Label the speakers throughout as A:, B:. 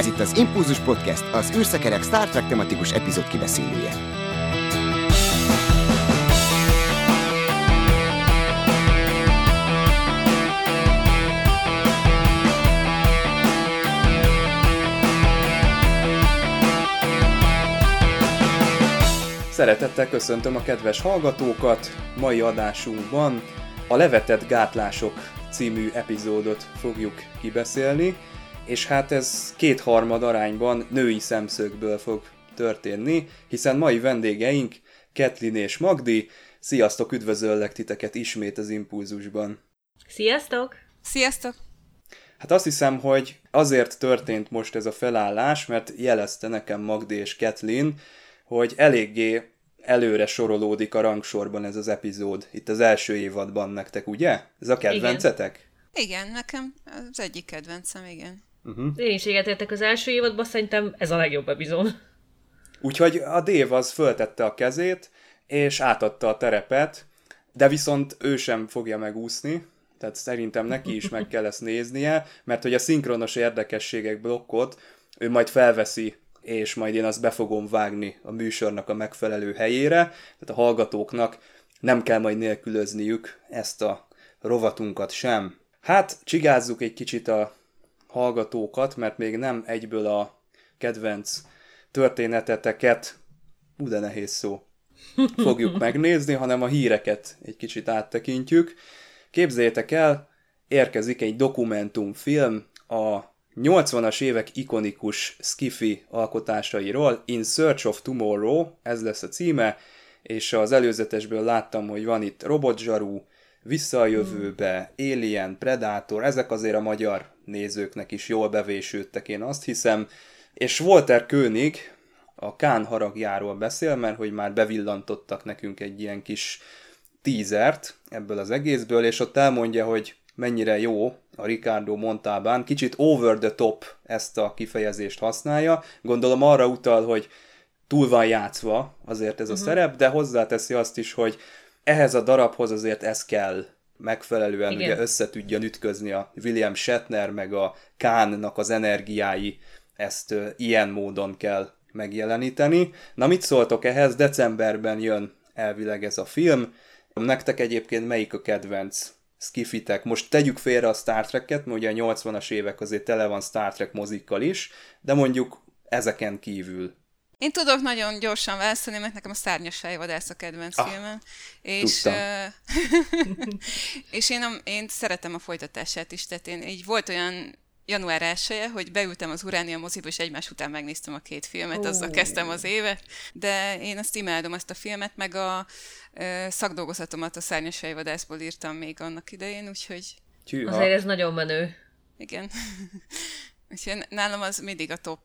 A: Ez itt az Impulzus Podcast, az űrszekerek Star Trek tematikus epizód kibeszélője.
B: Szeretettel köszöntöm a kedves hallgatókat! Mai adásunkban a Levetett Gátlások című epizódot fogjuk kibeszélni, és hát ez kétharmad arányban női szemszögből fog történni, hiszen mai vendégeink Ketlin és Magdi. Sziasztok, üdvözöllek titeket ismét az Impulzusban.
C: Sziasztok!
D: Sziasztok!
B: Hát azt hiszem, hogy azért történt most ez a felállás, mert jelezte nekem Magdi és Ketlin, hogy eléggé előre sorolódik a rangsorban ez az epizód, itt az első évadban nektek, ugye? Ez a kedvencetek?
D: Igen, nekem az egyik kedvencem, igen.
C: Uh-huh. Én is értek az első évadban, szerintem ez a legjobb epizód.
B: Úgyhogy a Dave az föltette a kezét, és átadta a terepet, de viszont ő sem fogja megúszni, tehát szerintem neki is meg kell ezt néznie, mert hogy a szinkronos érdekességek blokkot ő majd felveszi és majd én azt be fogom vágni a műsornak a megfelelő helyére, tehát a hallgatóknak nem kell majd nélkülözniük ezt a rovatunkat sem. Hát, csigázzuk egy kicsit a hallgatókat, mert még nem egyből a kedvenc történeteteket, ú de nehéz szó, fogjuk megnézni, hanem a híreket egy kicsit áttekintjük. Képzeljétek el, érkezik egy dokumentumfilm a 80-as évek ikonikus skifi alkotásairól, In Search of Tomorrow, ez lesz a címe, és az előzetesből láttam, hogy van itt robotzsarú, Vissza a jövőbe, Alien, Predator, ezek azért a magyar nézőknek is jól bevésődtek, én azt hiszem. És Walter König a Kán haragjáról beszél, mert hogy már bevillantottak nekünk egy ilyen kis tízert ebből az egészből, és ott elmondja, hogy mennyire jó a Ricardo Montalbán, kicsit over the top ezt a kifejezést használja. Gondolom arra utal, hogy túl van játszva azért ez a uh-huh. szerep, de hozzáteszi azt is, hogy ehhez a darabhoz azért ez kell megfelelően Igen. ugye össze tudja ütközni a William Shatner meg a Kánnak az energiái, ezt uh, ilyen módon kell megjeleníteni. Na mit szóltok ehhez? Decemberben jön elvileg ez a film. Nektek egyébként melyik a kedvenc skifitek. Most tegyük félre a Star Trek-et, mert ugye a 80-as évek azért tele van Star Trek mozikkal is, de mondjuk ezeken kívül.
D: Én tudok nagyon gyorsan válaszolni, mert nekem a Szárnyas fejvadász a kedvenc ah, filmem. És, uh, és én, a, én szeretem a folytatását is, tehát én így volt olyan január 1 hogy beültem az Uránia moziba, és egymás után megnéztem a két filmet, oh. azzal kezdtem az évet, de én azt imádom, azt a filmet, meg a ö, szakdolgozatomat a Szárnyas fejvadászból írtam még annak idején, úgyhogy...
C: Tűha. Azért ez nagyon menő.
D: Igen. úgyhogy nálam az mindig a top.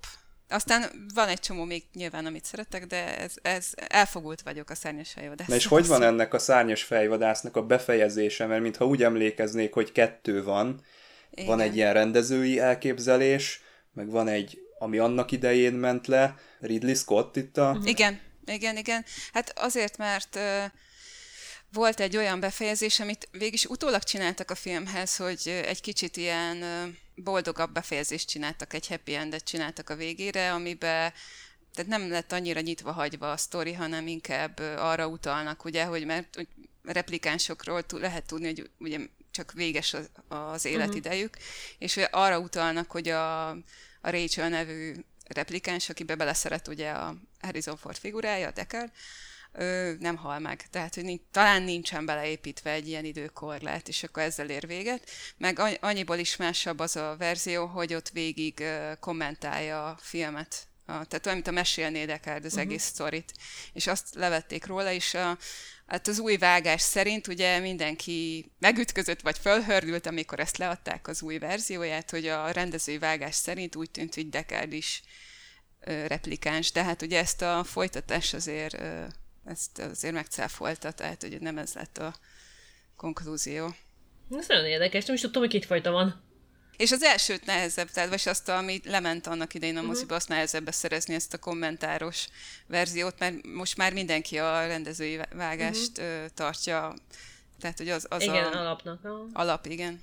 D: Aztán van egy csomó még nyilván, amit szeretek, de ez, ez elfogult vagyok a szárnyas fejvadász.
B: Na és hogy van ennek a szárnyas fejvadásznak a befejezése? Mert mintha úgy emlékeznék, hogy kettő van, igen. Van egy ilyen rendezői elképzelés, meg van egy, ami annak idején ment le, Ridley Scott itt a...
D: Igen, igen, igen. Hát azért, mert uh, volt egy olyan befejezés, amit végig utólag csináltak a filmhez, hogy egy kicsit ilyen boldogabb befejezést csináltak, egy happy endet csináltak a végére, amiben tehát nem lett annyira nyitva hagyva a sztori, hanem inkább arra utalnak, ugye, hogy mert replikánsokról lehet tudni, hogy ugye csak véges az, az életidejük, uh-huh. és arra utalnak, hogy a, a Rachel nevű replikáns, akibe beleszeret ugye a Harrison Ford figurája, a Deckard, ő nem hal meg. Tehát, hogy nincs, talán nincsen beleépítve egy ilyen időkorlát, és akkor ezzel ér véget. Meg annyiból is másabb az a verzió, hogy ott végig kommentálja a filmet. A, tehát olyan, mint a mesélné Deckard az uh-huh. egész sztorit. És azt levették róla, és a, Hát az új vágás szerint ugye mindenki megütközött vagy fölhördült, amikor ezt leadták az új verzióját, hogy a rendezői vágás szerint úgy tűnt, hogy Deckard is ö, replikáns. Tehát ugye ezt a folytatás azért, ö, ezt azért megcáfolta, tehát hogy nem ez lett a konklúzió.
C: Ez nagyon érdekes, nem is tudtam, hogy két fajta van.
D: És az elsőt nehezebb, tehát vagy azt, ami lement annak idején a mhm. moziba, uh-huh. azt nehezebb beszerezni ezt a kommentáros verziót, mert most már mindenki a rendezői vágást uh-huh. tartja, tehát hogy az, az
C: igen, a alapnak. A...
D: Alap, igen.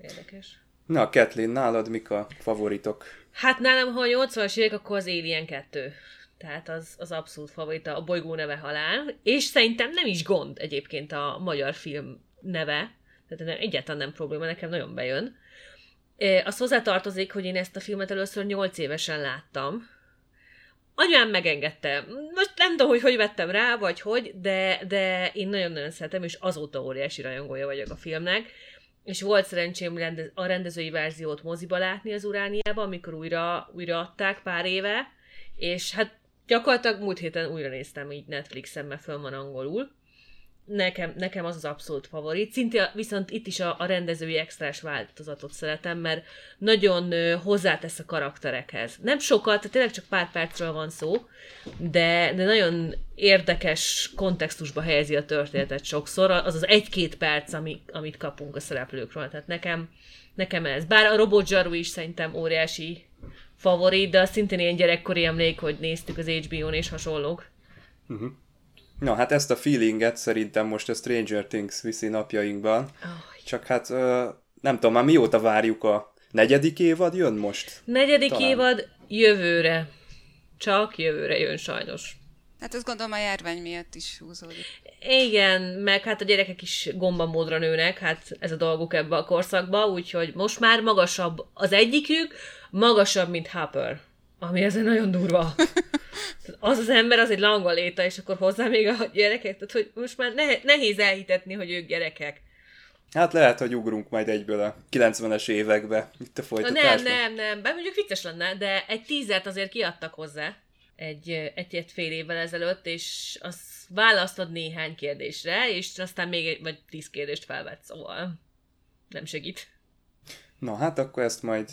C: Érdekes.
B: Na, Kathleen, nálad mik a favoritok?
C: Hát nálam, ha a 80-as évek, akkor az Alien 2. Tehát az, az abszolút favorita, a bolygó neve halál. És szerintem nem is gond egyébként a magyar film neve. Tehát nem, egyáltalán nem probléma, nekem nagyon bejön. Az hozzátartozik, hogy én ezt a filmet először 8 évesen láttam. Anyám megengedte. Most nem tudom, hogy hogy vettem rá, vagy hogy, de, de én nagyon-nagyon szeretem, és azóta óriási rajongója vagyok a filmnek és volt szerencsém rendez- a rendezői verziót moziba látni az Urániában, amikor újra, újra adták pár éve, és hát gyakorlatilag múlt héten újra néztem így Netflixen, mert föl van angolul. Nekem, nekem az az abszolút favorit. Szintén viszont itt is a, a rendezői extrás változatot szeretem, mert nagyon ö, hozzátesz a karakterekhez. Nem sokat, tehát tényleg csak pár percről van szó, de, de nagyon érdekes kontextusba helyezi a történetet sokszor. Az az egy-két perc, ami, amit kapunk a szereplőkről. Tehát nekem, nekem ez. Bár a Robot is szerintem óriási favorit, de az szintén ilyen gyerekkori emlék, hogy néztük az HBO-n és hasonlók.
B: Uh-huh. Na, hát ezt a feelinget szerintem most a Stranger Things viszi napjainkban.
C: Oh,
B: Csak hát nem tudom, már mióta várjuk a negyedik évad jön most?
C: negyedik Talán. évad jövőre. Csak jövőre jön sajnos.
D: Hát azt gondolom a járvány miatt is húzódik.
C: Igen, meg hát a gyerekek is gombamódra nőnek, hát ez a dolguk ebbe a korszakba, úgyhogy most már magasabb az egyikük, magasabb, mint Hopper. Ami ezen nagyon durva. Az az ember az egy langoléta, és akkor hozzá még a gyerekek, tehát hogy most már ne, nehéz elhitetni, hogy ők gyerekek.
B: Hát lehet, hogy ugrunk majd egyből a 90-es évekbe, itt a folytatásban.
C: Nem, nem, nem, bár mondjuk vicces lenne, de egy tízert azért kiadtak hozzá egy, egy, egy fél évvel ezelőtt, és az választod néhány kérdésre, és aztán még egy, vagy tíz kérdést felvett, szóval nem segít.
B: Na hát akkor ezt majd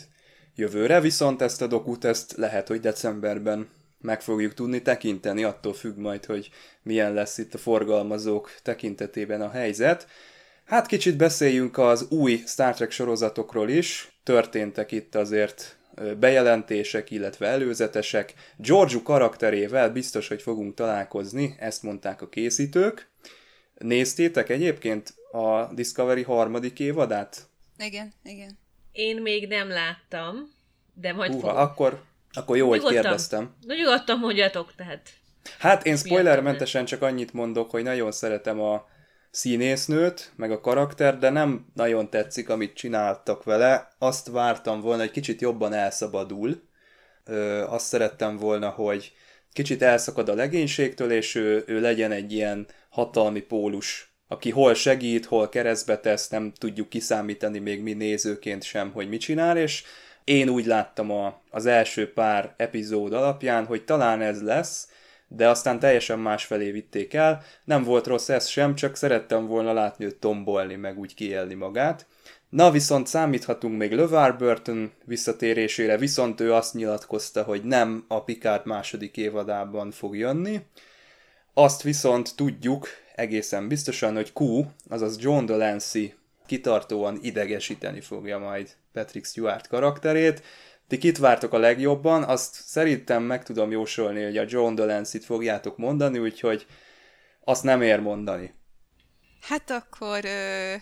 B: jövőre, viszont ezt a dokut ezt lehet, hogy decemberben meg fogjuk tudni tekinteni, attól függ majd, hogy milyen lesz itt a forgalmazók tekintetében a helyzet. Hát kicsit beszéljünk az új Star Trek sorozatokról is. Történtek itt azért bejelentések, illetve előzetesek. Georgiou karakterével biztos, hogy fogunk találkozni, ezt mondták a készítők. Néztétek egyébként a Discovery harmadik évadát?
D: Igen, igen.
C: Én még nem láttam, de majd
B: Húha, fogom. akkor, akkor jó, nyugodtam, hogy kérdeztem.
C: Na nyugodtan mondjatok, tehát.
B: Hát én spoilermentesen csak annyit mondok, hogy nagyon szeretem a színésznőt, meg a karakter, de nem nagyon tetszik, amit csináltak vele. Azt vártam volna, hogy kicsit jobban elszabadul. Ö, azt szerettem volna, hogy kicsit elszakad a legénységtől, és ő, ő legyen egy ilyen hatalmi pólus, aki hol segít, hol keresztbe tesz, nem tudjuk kiszámítani még mi nézőként sem, hogy mit csinál, és én úgy láttam a, az első pár epizód alapján, hogy talán ez lesz, de aztán teljesen másfelé vitték el. Nem volt rossz ez sem, csak szerettem volna látni őt tombolni, meg úgy kiélni magát. Na viszont számíthatunk még LeVar Burton visszatérésére, viszont ő azt nyilatkozta, hogy nem a Picard második évadában fog jönni. Azt viszont tudjuk egészen biztosan, hogy Q, azaz John Delancey kitartóan idegesíteni fogja majd Patrick Stewart karakterét, ti kit vártok a legjobban, azt szerintem meg tudom jósolni, hogy a John Delancey-t fogjátok mondani, úgyhogy azt nem ér mondani.
D: Hát akkor... Ö...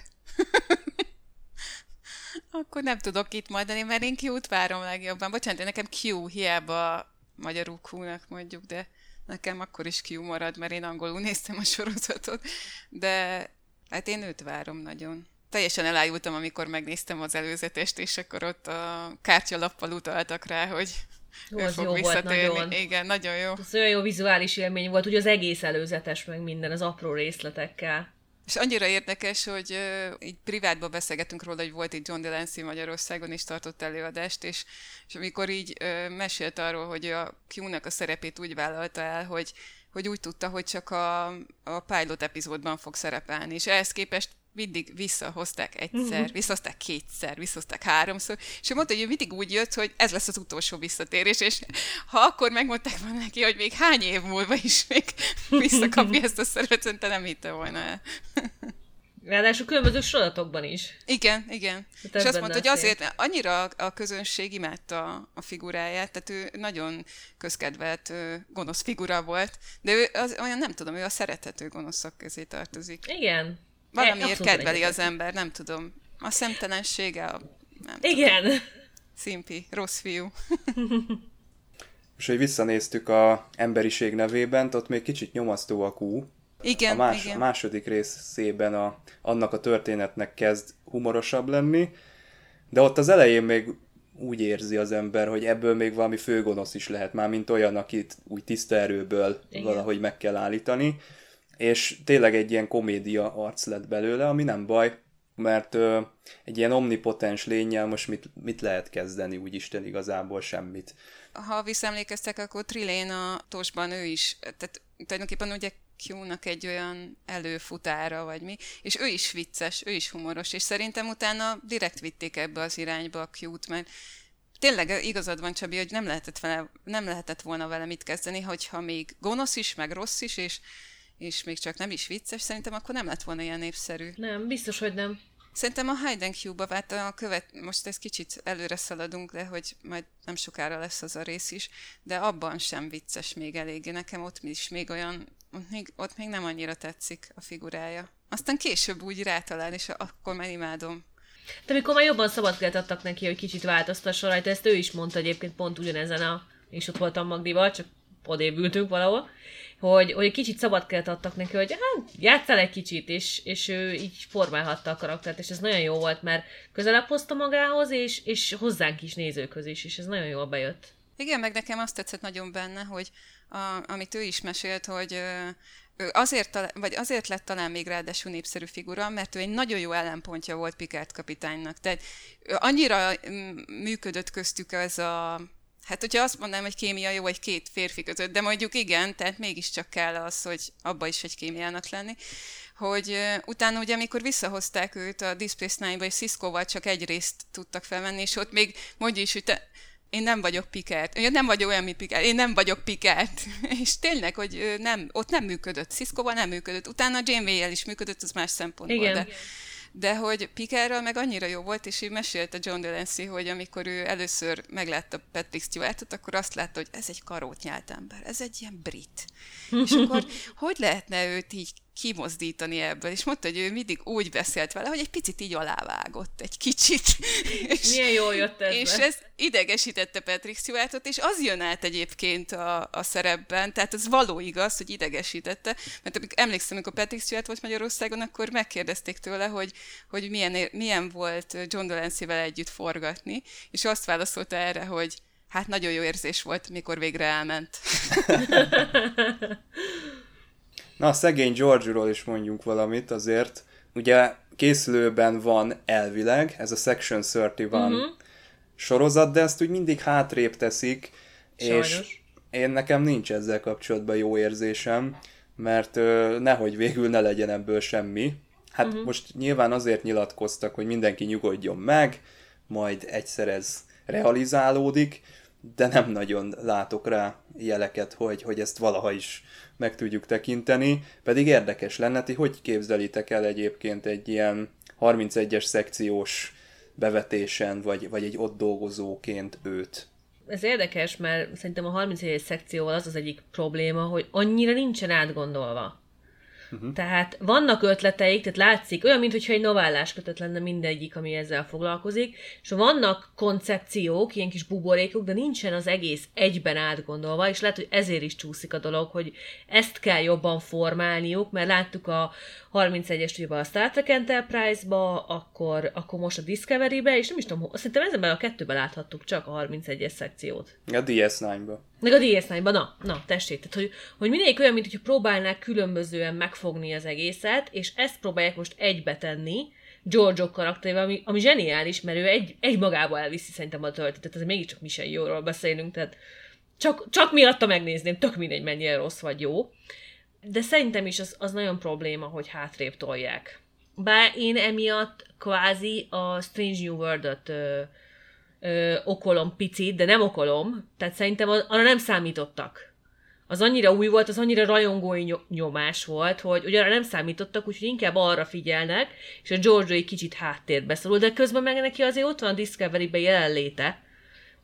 D: akkor nem tudok itt mondani, mert én Q-t várom legjobban. Bocsánat, nekem Q hiába magyarul Q-nak mondjuk, de nekem akkor is Q marad, mert én angolul néztem a sorozatot. De hát én őt várom nagyon teljesen elájultam, amikor megnéztem az előzetest, és akkor ott a kártyalappal utaltak rá, hogy
C: jó, ő fog jó visszatérni. Volt, nagyon.
D: Igen, nagyon jó.
C: Ez olyan jó vizuális élmény volt, ugye az egész előzetes, meg minden, az apró részletekkel.
D: És annyira érdekes, hogy így privátban beszélgetünk róla, hogy volt egy John Delancey Magyarországon is tartott előadást, és, és amikor így uh, mesélt arról, hogy a Q-nak a szerepét úgy vállalta el, hogy hogy úgy tudta, hogy csak a, a pilot epizódban fog szerepelni, és ehhez képest mindig visszahozták egyszer, uh-huh. visszahozták kétszer, visszahozták háromszor, és ő mondta, hogy ő mindig úgy jött, hogy ez lesz az utolsó visszatérés, és ha akkor megmondták volna neki, hogy még hány év múlva is még visszakapja ezt a szerepet, szerintem nem hitte volna el.
C: Ráadásul különböző sorozatokban is.
D: Igen, igen. Hát és azt mondta, hogy azért, annyira a közönség imádta a figuráját, tehát ő nagyon közkedvelt gonosz figura volt, de ő az, olyan nem tudom, ő a szerethető gonoszak közé tartozik.
C: Igen,
D: Valamiért kedveli az ember, nem tudom. A szemtelensége, a, Nem
C: Igen.
D: Szimpi, rossz fiú.
B: És hogy visszanéztük a emberiség nevében, ott még kicsit nyomasztó a kú.
D: Igen,
B: a, más,
D: igen.
B: a második részében a, annak a történetnek kezd humorosabb lenni, de ott az elején még úgy érzi az ember, hogy ebből még valami főgonosz is lehet, már mint olyan, akit úgy tiszta erőből
C: Igen.
B: valahogy meg kell állítani, és tényleg egy ilyen komédia arc lett belőle, ami nem baj, mert ö, egy ilyen omnipotens lényel most mit, mit lehet kezdeni, úgy Isten igazából semmit.
D: Ha visszaemlékeztek, akkor Trilén a Tosban ő is, tehát tulajdonképpen ugye Q-nak egy olyan előfutára, vagy mi, és ő is vicces, ő is humoros, és szerintem utána direkt vitték ebbe az irányba a Q-t, mert tényleg igazad van, Csabi, hogy nem lehetett, vele, nem lehetett volna vele mit kezdeni, hogyha még gonosz is, meg rossz is, és, és még csak nem is vicces, szerintem akkor nem lett volna ilyen népszerű.
C: Nem, biztos, hogy nem.
D: Szerintem a Hide and Cube-ba vált a követ, most ez kicsit előre szaladunk, de hogy majd nem sokára lesz az a rész is, de abban sem vicces még eléggé. Nekem ott is még olyan, ott még, ott még nem annyira tetszik a figurája. Aztán később úgy rátalál, és akkor már imádom.
C: De amikor már jobban szabadkát adtak neki, hogy kicsit változtassa rajta, ezt ő is mondta egyébként pont ugyanezen a, és ott voltam Magdival, csak odébb ültünk valahol, hogy, hogy kicsit szabadkát adtak neki, hogy hát játszál egy kicsit, és, és ő így formálhatta a karaktert, és ez nagyon jó volt, mert közelebb hozta magához, és, és hozzánk is nézőkhöz is, és ez nagyon jól bejött.
D: Igen, meg nekem azt tetszett nagyon benne, hogy a, amit ő is mesélt, hogy ő azért, vagy azért lett talán még ráadásul népszerű figura, mert ő egy nagyon jó ellenpontja volt Picard kapitánynak. Tehát annyira mm, működött köztük ez a Hát, hogyha azt mondanám, hogy kémia jó egy két férfi között, de mondjuk igen, tehát mégiscsak kell az, hogy abba is egy kémiának lenni, hogy uh, utána ugye, amikor visszahozták őt a Deep Space Nine-ba, és Cisco-val csak egy részt tudtak felvenni, és ott még mondja is, hogy te, én nem vagyok Picard. Én nem vagyok olyan, mint Picard. Én nem vagyok Picard. és tényleg, hogy nem, ott nem működött. Cisco-val nem működött. Utána Janeway-el is működött, az más szempontból.
C: Igen.
D: De, de hogy Picardral meg annyira jó volt, és így mesélte John Delancey, hogy amikor ő először meglátta Patrick Stewartot, akkor azt látta, hogy ez egy karót nyált ember, ez egy ilyen brit. és akkor hogy lehetne őt így kimozdítani ebből? És mondta, hogy ő mindig úgy beszélt vele, hogy egy picit így alávágott, egy kicsit. és,
C: Milyen jól jött ez
D: és ez idegesítette Patrick Stewartot, és az jön át egyébként a, a szerepben, tehát ez való igaz, hogy idegesítette, mert amikor, emlékszem, amikor Patrick Stewart volt Magyarországon, akkor megkérdezték tőle, hogy, hogy milyen, milyen volt John Delancey-vel együtt forgatni, és azt válaszolta erre, hogy hát nagyon jó érzés volt, mikor végre elment.
B: Na, szegény George-ról is mondjunk valamit azért. Ugye készülőben van elvileg, ez a Section 31
C: Mhm.
B: uh-huh. sorozat, de ezt úgy mindig hátrébb teszik, és
C: Sajnos.
B: én nekem nincs ezzel kapcsolatban jó érzésem, mert ö, nehogy végül ne legyen ebből semmi. Hát
C: Mhm.
B: uh-huh. most nyilván azért nyilatkoztak, hogy mindenki nyugodjon meg, majd egyszer ez realizálódik, de nem nagyon látok rá jeleket, hogy, hogy ezt valaha is meg tudjuk tekinteni, pedig érdekes lenne, ti hogy képzelitek el egyébként egy ilyen 31-es szekciós bevetésen, vagy, vagy egy ott dolgozóként őt?
C: Ez érdekes, mert szerintem a 31 szekcióval az az egyik probléma, hogy annyira nincsen átgondolva. Uh-huh. Tehát vannak ötleteik, tehát látszik, olyan, mintha egy novellás kötet lenne mindegyik, ami ezzel foglalkozik, és vannak koncepciók, ilyen kis buborékok, de nincsen az egész egyben átgondolva, és lehet, hogy ezért is csúszik a dolog, hogy ezt kell jobban formálniuk, mert láttuk a 31-es ugye a Star Trek Enterprise-ba, akkor, akkor most a Discovery-be, és nem is tudom, szerintem ezenben a kettőben láthattuk csak a 31-es szekciót.
B: A DS9-ba.
C: Meg a DS9-ban, na, na, tessék, tehát hogy, hogy mindegyik olyan, mint hogyha próbálnák különbözően megfogni az egészet, és ezt próbálják most egybe tenni, George karakterével, ami, ami zseniális, mert ő egy, egy magába elviszi szerintem a töltetet, ez mégiscsak Michelle jóról beszélünk, tehát csak, csak miatta megnézném, tök mindegy, mennyire rossz vagy jó. De szerintem is az, az nagyon probléma, hogy hátrébb tolják. Bár én emiatt kvázi a Strange New World-ot ö, okolom picit, de nem okolom, tehát szerintem arra nem számítottak. Az annyira új volt, az annyira rajongói ny- nyomás volt, hogy ugye arra nem számítottak, úgyhogy inkább arra figyelnek, és a George egy kicsit háttérbe szorul, de közben meg neki azért ott van a Discovery-be jelenléte,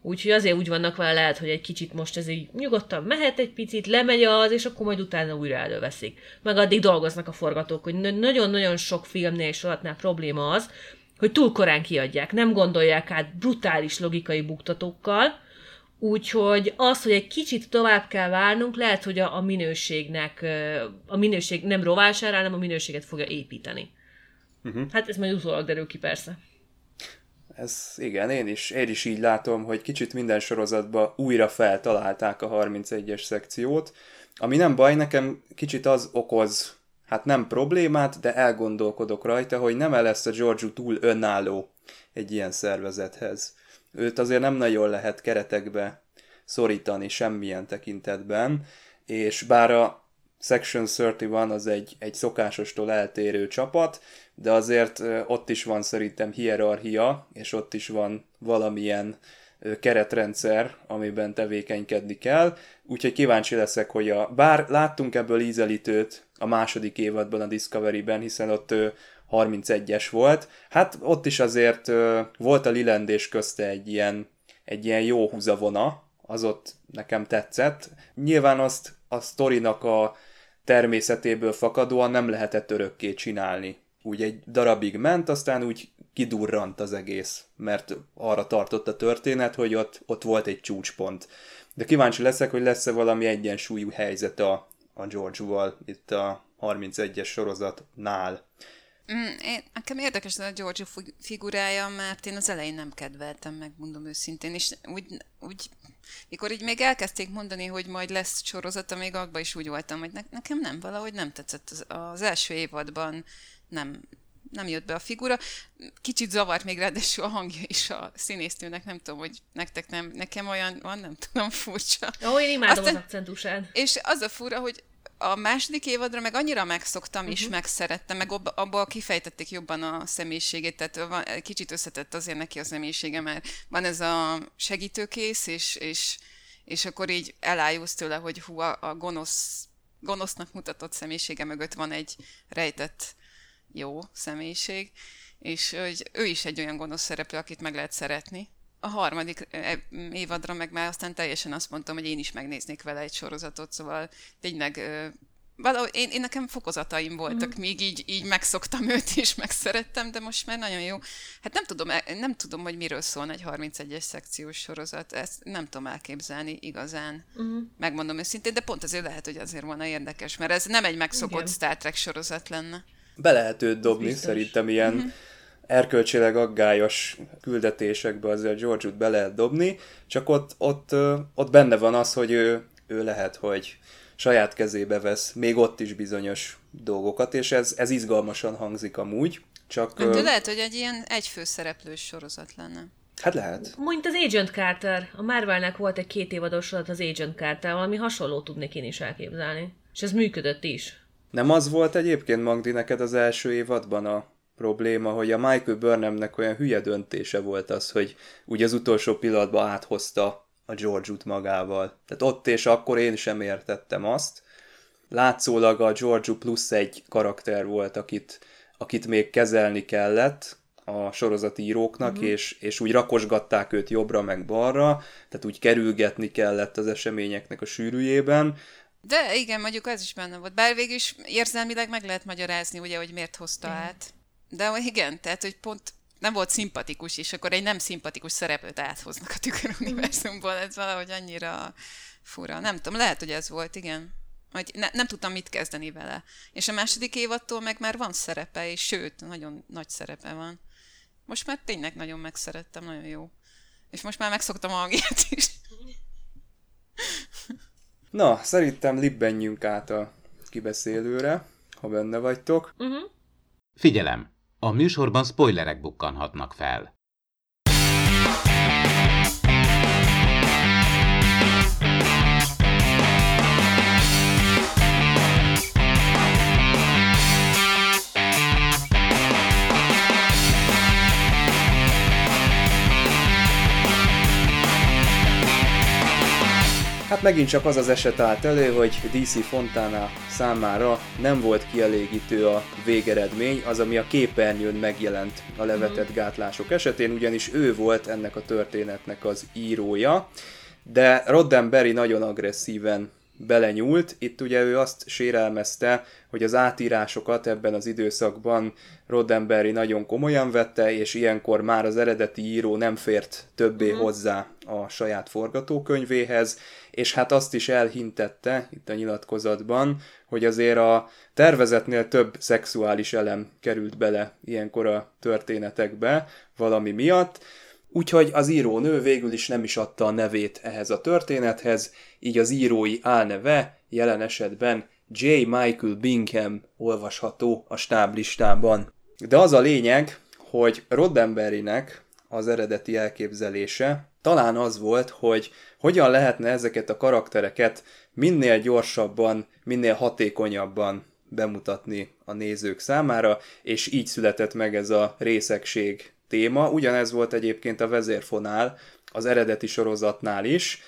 C: Úgyhogy azért úgy vannak vele, lehet, hogy egy kicsit most ez így nyugodtan mehet egy picit, lemegy az, és akkor majd utána újra előveszik. Meg addig dolgoznak a forgatók, hogy na- nagyon-nagyon sok filmnél és sorozatnál probléma az, hogy túl korán kiadják, nem gondolják át brutális logikai buktatókkal, úgyhogy az, hogy egy kicsit tovább kell várnunk, lehet, hogy a, a minőségnek, a minőség nem rovására, hanem a minőséget fogja építeni. Uh-huh. Hát ez majd utólag derül ki persze.
B: Ez igen, én is, én is így látom, hogy kicsit minden sorozatban újra feltalálták a 31-es szekciót, ami nem baj, nekem kicsit az okoz, hát nem problémát, de elgondolkodok rajta, hogy nem -e lesz a Georgiou túl önálló egy ilyen szervezethez. Őt azért nem nagyon lehet keretekbe szorítani semmilyen tekintetben, és bár a Section 31 az egy, egy szokásostól eltérő csapat, de azért ott is van szerintem hierarchia, és ott is van valamilyen keretrendszer, amiben tevékenykedni kell, úgyhogy kíváncsi leszek, hogy a, bár láttunk ebből ízelítőt a második évadban a Discovery-ben, hiszen ott 31-es volt, hát ott is azért volt a Lilendés közte egy ilyen, egy ilyen jó húzavona, az ott nekem tetszett. Nyilván azt a sztorinak a természetéből fakadóan nem lehetett örökké csinálni. Úgy egy darabig ment, aztán úgy kidurrant az egész, mert arra tartott a történet, hogy ott, ott volt egy csúcspont. De kíváncsi leszek, hogy lesz-e valami egyensúlyú helyzet a, a George-val itt a 31-es sorozatnál.
D: Mm, én, nekem érdekes a George figurája, mert én az elején nem kedveltem, megmondom őszintén, és úgy, úgy mikor így még elkezdték mondani, hogy majd lesz sorozata, még abban is úgy voltam, hogy ne, nekem nem, valahogy nem tetszett az, az első évadban, nem, nem jött be a figura. Kicsit zavart még ráadásul a hangja is a színésznőnek, nem tudom, hogy nektek nem, nekem olyan van, nem tudom, furcsa.
C: Ó, én imádom Aztán, az akcentusát.
D: És az a fura, hogy a második évadra meg annyira megszoktam uh-huh. és mhm. megszerettem, meg abból kifejtették jobban a személyiségét, tehát van, kicsit összetett azért neki a személyisége, mert van ez a segítőkész, és, és, és akkor így elájulsz tőle, hogy hú, a, a gonosz, gonosznak mutatott személyisége mögött van egy rejtett jó személyiség, és hogy ő is egy olyan gonosz szereplő, akit meg lehet szeretni. A harmadik e, évadra meg már aztán teljesen azt mondtam, hogy én is megnéznék vele egy sorozatot, szóval tényleg valahogy én, én nekem fokozataim voltak, mm. míg így, így megszoktam őt és megszerettem, de most már nagyon jó. Hát nem tudom, e, nem tudom, hogy miről szól egy 31-es szekciós sorozat, ezt nem tudom elképzelni igazán. Mm. Megmondom őszintén, de pont azért lehet, hogy azért volna érdekes, mert ez nem egy megszokott Igen. Star Trek sorozat lenne.
B: Be lehet őt dobni, szerintem ilyen mm-hmm. erkölcsileg aggályos küldetésekbe azért George-ut be lehet dobni, csak ott, ott, ott benne van az, hogy ő, ő lehet, hogy saját kezébe vesz még ott is bizonyos dolgokat, és ez, ez izgalmasan hangzik amúgy. Csak,
D: hát, lehet, hogy egy ilyen egyfőszereplős sorozat lenne.
B: Hát lehet.
C: Mint az Agent Carter. A Marvelnek volt egy két évados sorozat az Agent Carter, valami hasonló tudnék én is elképzelni. És ez működött is.
B: Nem az volt egyébként, Magdi, neked az első évadban a probléma, hogy a Michael Burnhamnek olyan hülye döntése volt az, hogy ugye az utolsó pillanatban áthozta a George-ut magával. Tehát ott és akkor én sem értettem azt. Látszólag a George plusz egy karakter volt, akit, akit még kezelni kellett a sorozatíróknak, uh-huh. és, és úgy rakosgatták őt jobbra meg balra, tehát úgy kerülgetni kellett az eseményeknek a sűrűjében.
D: De igen, mondjuk ez is benne volt. Bár végül is érzelmileg meg lehet magyarázni, ugye, hogy miért hozta igen. át. De igen, tehát, hogy pont nem volt szimpatikus, és akkor egy nem szimpatikus szereplőt áthoznak a tüköruniverzumból, ez valahogy annyira fura. Nem tudom, lehet, hogy ez volt, igen. Hogy ne, nem tudtam mit kezdeni vele. És a második évattól meg már van szerepe, és sőt, nagyon nagy szerepe van. Most már tényleg nagyon megszerettem, nagyon jó. És most már megszoktam a hangját is.
B: Na, szerintem libbenjünk át a kibeszélőre, ha benne vagytok. Uh-huh.
E: Figyelem! A műsorban spoilerek bukkanhatnak fel.
B: Hát megint csak az az eset állt elő, hogy DC Fontana számára nem volt kielégítő a végeredmény, az, ami a képernyőn megjelent a levetett mhm. gátlások esetén, ugyanis ő volt ennek a történetnek az írója, de Roddenberry nagyon agresszíven belenyúlt. Itt ugye ő azt sérelmezte, hogy az átírásokat ebben az időszakban Roddenberry nagyon komolyan vette, és ilyenkor már az eredeti író nem fért többé uh-huh. hozzá a saját forgatókönyvéhez, és hát azt is elhintette itt a nyilatkozatban, hogy azért a tervezetnél több szexuális elem került bele ilyenkor a történetekbe valami miatt, Úgyhogy az írónő végül is nem is adta a nevét ehhez a történethez, így az írói álneve jelen esetben J. Michael Bingham olvasható a stáblistában. De az a lényeg, hogy Roddenberrynek az eredeti elképzelése talán az volt, hogy hogyan lehetne ezeket a karaktereket minél gyorsabban, minél hatékonyabban bemutatni a nézők számára, és így született meg ez a részegség téma. Ugyanez volt egyébként a vezérfonál az eredeti sorozatnál is.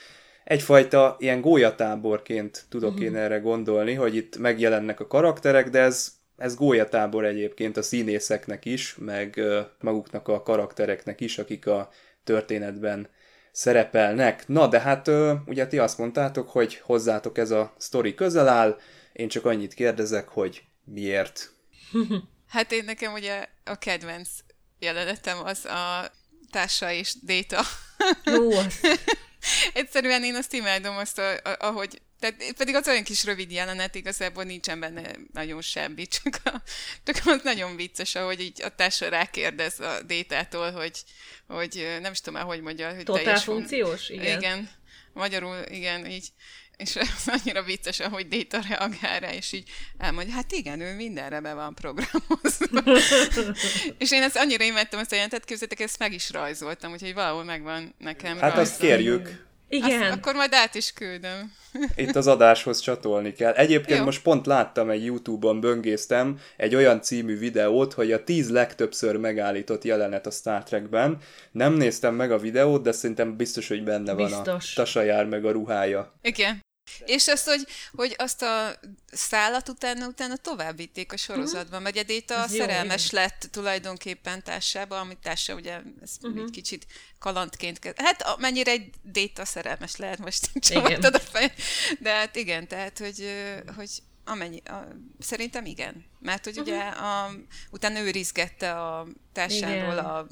B: Egyfajta ilyen gólyatáborként tudok uh-huh. én erre gondolni, hogy itt megjelennek a karakterek, de ez, ez gólyatábor egyébként a színészeknek is, meg maguknak a karaktereknek is, akik a történetben szerepelnek. Na, de hát ugye ti azt mondtátok, hogy hozzátok ez a sztori közel áll, én csak annyit kérdezek, hogy miért.
D: Hát én nekem ugye a kedvenc jelenetem az a társa és Data. Jó. Egyszerűen én azt imádom azt, a, a, ahogy tehát pedig az olyan kis rövid jelenet, igazából nincsen benne nagyon semmi, csak, a, csak az nagyon vicces, ahogy így a társa rákérdez a détától, hogy, hogy nem is tudom már, hogy mondja. Hogy
C: Totál funkciós?
D: Igen. igen. Magyarul, igen, így és ez annyira vicces, ahogy Data reagál rá, és így elmondja, hát igen, ő mindenre be van programozva. és én ezt annyira imádtam ezt a jelentet, képzeljétek, ezt meg is rajzoltam, úgyhogy valahol megvan nekem
B: Hát azt kérjük.
C: Igen. Azt,
D: akkor majd át is küldöm.
B: Itt az adáshoz csatolni kell. Egyébként Jó. most pont láttam egy YouTube-on, böngésztem egy olyan című videót, hogy a tíz legtöbbször megállított jelenet a Star Trekben. Nem néztem meg a videót, de szerintem biztos, hogy benne biztos. van a tasajár meg a ruhája.
D: Igen. És azt, hogy, hogy azt a szállat utána, utána tovább vitték a sorozatban, mert Edéta a szerelmes jó, lett tulajdonképpen társába, amit társa ugye ez uh-huh. egy kicsit kalandként kezd. Hát mennyire egy Déta szerelmes lehet, most csavartad a fej. De hát igen, tehát, hogy, hogy amennyi, a, szerintem igen. Mert hogy uh-huh. ugye a, utána ő rizgette a társáról igen. a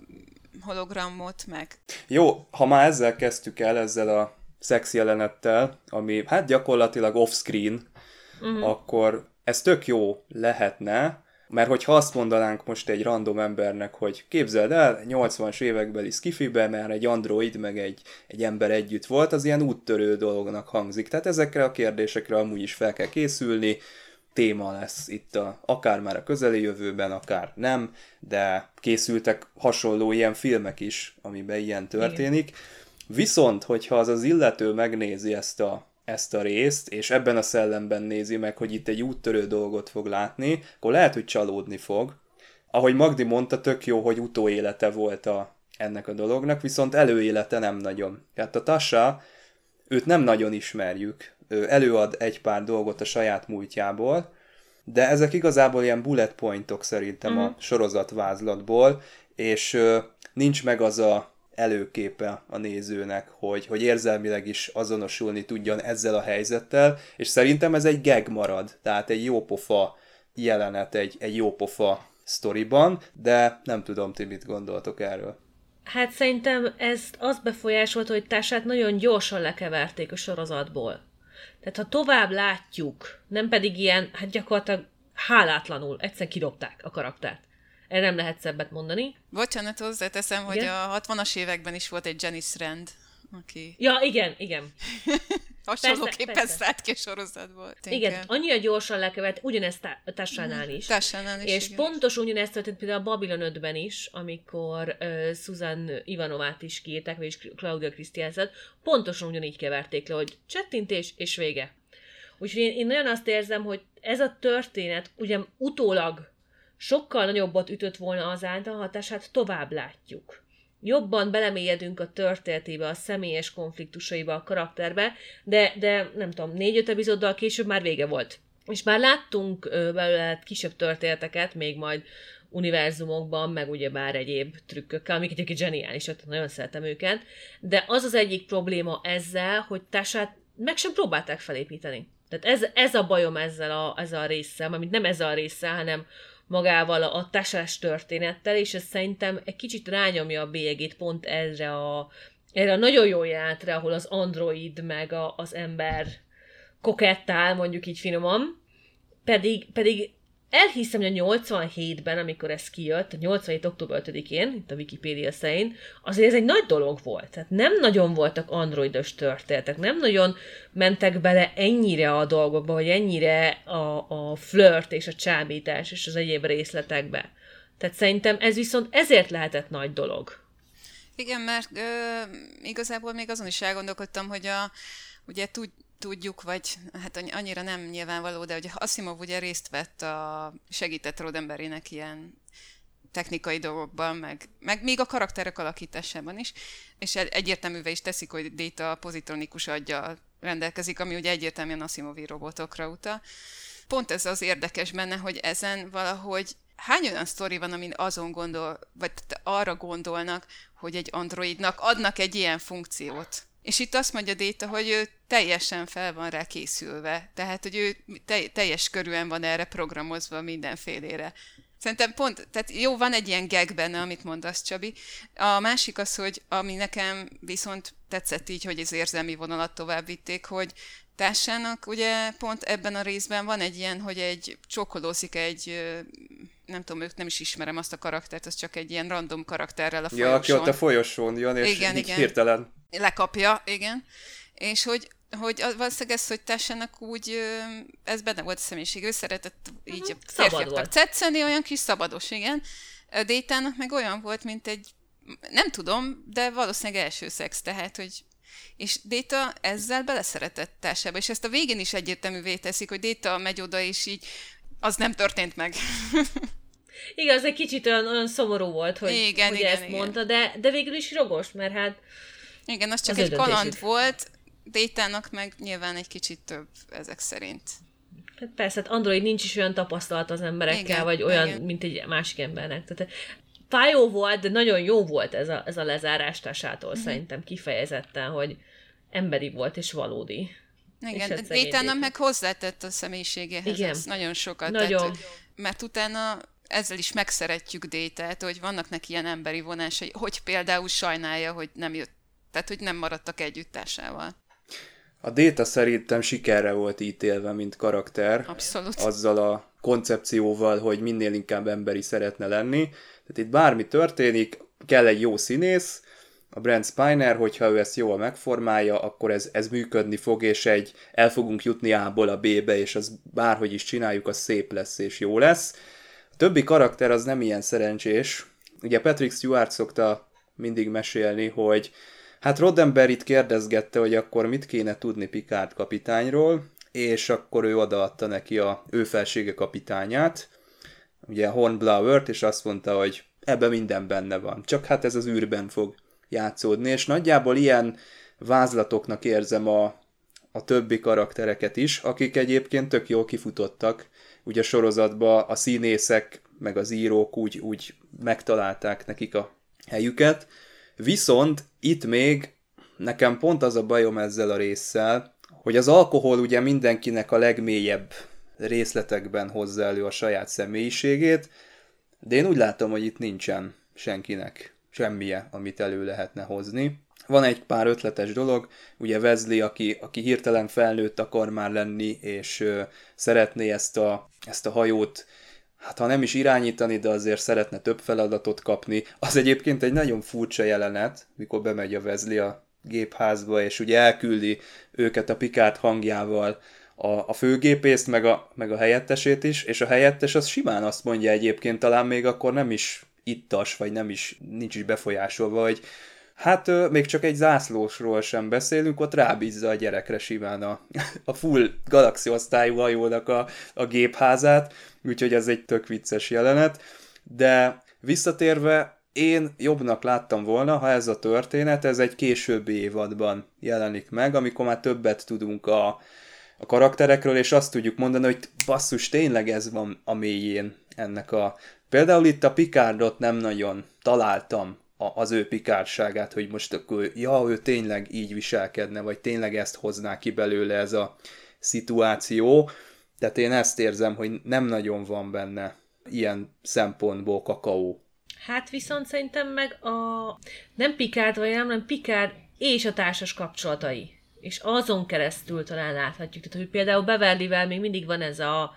D: hologramot, meg...
B: Jó, ha már ezzel kezdtük el, ezzel a szex jelenettel, ami hát gyakorlatilag off-screen, uh-huh. akkor ez tök jó lehetne, mert hogyha azt mondanánk most egy random embernek, hogy képzeld el, 80-as évekbeli skifibe, mert egy android meg egy, egy ember együtt volt, az ilyen úttörő dolognak hangzik. Tehát ezekre a kérdésekre amúgy is fel kell készülni, téma lesz itt a, akár már a közeli jövőben, akár nem, de készültek hasonló ilyen filmek is, amiben ilyen történik. Igen. Viszont, hogyha az az illető megnézi ezt a, ezt a részt, és ebben a szellemben nézi meg, hogy itt egy úttörő dolgot fog látni, akkor lehet, hogy csalódni fog. Ahogy Magdi mondta, tök jó, hogy utóélete volt a, ennek a dolognak, viszont előélete nem nagyon. Tehát a Tasha, őt nem nagyon ismerjük. Ő előad egy pár dolgot a saját múltjából, de ezek igazából ilyen bullet pointok szerintem mm-hmm. a mhm. sorozatvázlatból, és ö, nincs meg az a előképe a nézőnek, hogy, hogy érzelmileg is azonosulni tudjon ezzel a helyzettel, és szerintem ez egy gag marad, tehát egy jópofa jelenet, egy, egy jópofa sztoriban, de nem tudom, ti mit gondoltok erről.
C: Hát szerintem ezt az befolyásolt, hogy társát nagyon gyorsan lekeverték a sorozatból. Tehát ha tovább látjuk, nem pedig ilyen, hát gyakorlatilag hálátlanul, egyszer kidobták a karaktert. Erre nem lehet szebbet mondani.
D: Bocsánat, hozzáteszem, igen? hogy a 60-as években is volt egy Janice Rand, aki...
C: Ja, igen, igen.
D: Hasonlóképpen szállt ki a sorozatból.
C: Tényleg. Igen, annyira gyorsan lekövet, ugyanezt a Tassánál is.
D: Tassánál is,
C: És igen. pontos ugyanezt történt például a Babylon 5-ben is, amikor uh, Susan Ivanovát is kiírták, vagyis Claudia Christianset, pontosan ugyanígy keverték le, hogy csettintés és vége. Úgyhogy én, én nagyon azt érzem, hogy ez a történet ugye utólag sokkal nagyobbat ütött volna azáltal hatását tovább látjuk. Jobban belemélyedünk a történetébe, a személyes konfliktusaiba, a karakterbe, de, de nem tudom, négy-öt epizóddal később már vége volt. És már láttunk belőle kisebb történeteket, még majd univerzumokban, meg ugye bár egyéb trükkökkel, amik egyébként zseniálisak, nagyon szeretem őket, de az az egyik probléma ezzel, hogy Tását meg sem próbálták felépíteni. Tehát ez, ez a bajom ezzel a, ezzel a résszel, amit nem ezzel a résszel, hanem magával a, tasás történettel, és ez szerintem egy kicsit rányomja a bélyegét pont erre a, erre a nagyon jó jelentre, ahol az android meg a, az ember kokettál, mondjuk így finoman, pedig, pedig elhiszem, hogy a 87-ben, amikor ez kijött, a 87. október 5-én, itt a Wikipédia szerint, azért ez egy nagy dolog volt. Tehát nem nagyon voltak androidos történetek, nem nagyon mentek bele ennyire a dolgokba, vagy ennyire a, a flirt és a csábítás és az egyéb részletekbe. Tehát szerintem ez viszont ezért lehetett nagy dolog.
D: Igen, mert ö, igazából még azon is elgondolkodtam, hogy a, ugye tud, tudjuk, vagy hát annyira nem nyilvánvaló, de hogy Asimov ugye részt vett a, segített Rodemberinek ilyen technikai dolgokban, meg, meg még a karakterek alakításában is, és egyértelművé is teszik, hogy Data pozitronikus agya rendelkezik, ami ugye egyértelműen Asimovi robotokra utal. Pont ez az érdekes benne, hogy ezen valahogy hány olyan sztori van, amin azon gondol, vagy arra gondolnak, hogy egy androidnak adnak egy ilyen funkciót. És itt azt mondja Déta, hogy ő teljesen fel van rá készülve. Tehát, hogy ő te- teljes körűen van erre programozva mindenfélére. Szerintem pont, tehát jó, van egy ilyen gag benne, amit mondasz, Csabi. A másik az, hogy ami nekem viszont tetszett így, hogy az érzelmi vonalat tovább vitték, hogy társának ugye pont ebben a részben van egy ilyen, hogy egy csókolózik egy nem tudom, ők nem is ismerem azt a karaktert, az csak egy ilyen random karakterrel a folyosón.
B: Ja, aki ott a folyosón jön, és
D: igen, igen.
B: hirtelen.
D: Lekapja, igen. És hogy, hogy valószínűleg ez, hogy Tessenek úgy, ez benne volt a személyiség, ő szeretett így uh-huh. férfiaknak tetszeni, olyan kis szabados, igen. Détának meg olyan volt, mint egy, nem tudom, de valószínűleg első szex, tehát, hogy és Déta ezzel beleszeretett társába, és ezt a végén is egyértelművé teszik, hogy Déta megy oda, és így az nem történt meg.
C: Igen, az egy kicsit olyan, olyan szomorú volt, hogy, igen, hogy igen, ezt igen. mondta, de, de végül is rogos, mert hát
D: Igen, az csak az egy kaland volt, Détának meg nyilván egy kicsit több ezek szerint.
C: Hát persze, hát Android nincs is olyan tapasztalat az emberekkel, igen, vagy olyan, igen. mint egy másik embernek. Tehát fájó volt, de nagyon jó volt ez a, ez a lezárás társától uh-huh. szerintem kifejezetten, hogy emberi volt és valódi.
D: Igen, de utána meg hozzátett a személyiségéhez Igen. nagyon sokat. Nagyon. Tehát, mert utána ezzel is megszeretjük Détát, hogy vannak neki ilyen emberi vonásai, hogy például sajnálja, hogy nem jött, tehát hogy nem maradtak együttásával.
B: A Déta szerintem sikerre volt ítélve, mint karakter.
D: Abszolút.
B: Azzal a koncepcióval, hogy minél inkább emberi szeretne lenni. Tehát itt bármi történik, kell egy jó színész, a Brent Spiner, hogyha ő ezt jól megformálja, akkor ez, ez működni fog, és egy el fogunk jutni A-ból a B-be, és az bárhogy is csináljuk, az szép lesz és jó lesz. A többi karakter az nem ilyen szerencsés. Ugye Patrick Stewart szokta mindig mesélni, hogy hát Roddenberry-t kérdezgette, hogy akkor mit kéne tudni Picard kapitányról, és akkor ő odaadta neki a ő felsége kapitányát, ugye Hornblower-t, és azt mondta, hogy ebben minden benne van, csak hát ez az űrben fog játszódni, és nagyjából ilyen vázlatoknak érzem a, a többi karaktereket is, akik egyébként tök jól kifutottak. Ugye a sorozatban a színészek, meg az írók úgy, úgy megtalálták nekik a helyüket. Viszont itt még nekem pont az a bajom ezzel a résszel, hogy az alkohol ugye mindenkinek a legmélyebb részletekben hozza elő a saját személyiségét, de én úgy látom, hogy itt nincsen senkinek semmije, amit elő lehetne hozni. Van egy pár ötletes dolog, ugye Wesley, aki, aki hirtelen felnőtt akar már lenni, és ö, szeretné ezt a, ezt a hajót hát ha nem is irányítani, de azért szeretne több feladatot kapni. Az egyébként egy nagyon furcsa jelenet, mikor bemegy a Wesley a gépházba, és ugye elküldi őket a Picard hangjával a, a főgépészt, meg a, meg a helyettesét is, és a helyettes az simán azt mondja egyébként, talán még akkor nem is ittas, vagy nem is, nincs is befolyásolva, hogy hát még csak egy zászlósról sem beszélünk, ott rábízza a gyerekre simán a, a full galaxi osztályú hajónak a, a gépházát, úgyhogy ez egy tök vicces jelenet, de visszatérve én jobbnak láttam volna, ha ez a történet, ez egy későbbi évadban jelenik meg, amikor már többet tudunk a, a karakterekről, és azt tudjuk mondani, hogy basszus, tényleg ez van a mélyén ennek a Például itt a Picardot nem nagyon találtam a, az ő pikárságát, hogy most akkor, ja, ő tényleg így viselkedne, vagy tényleg ezt hozná ki belőle ez a szituáció. Tehát én ezt érzem, hogy nem nagyon van benne ilyen szempontból kakaó.
C: Hát viszont szerintem meg a nem Picard vagy nem, hanem Picard és a társas kapcsolatai. És azon keresztül talán láthatjuk. Tehát, hogy például Beverlyvel még mindig van ez a,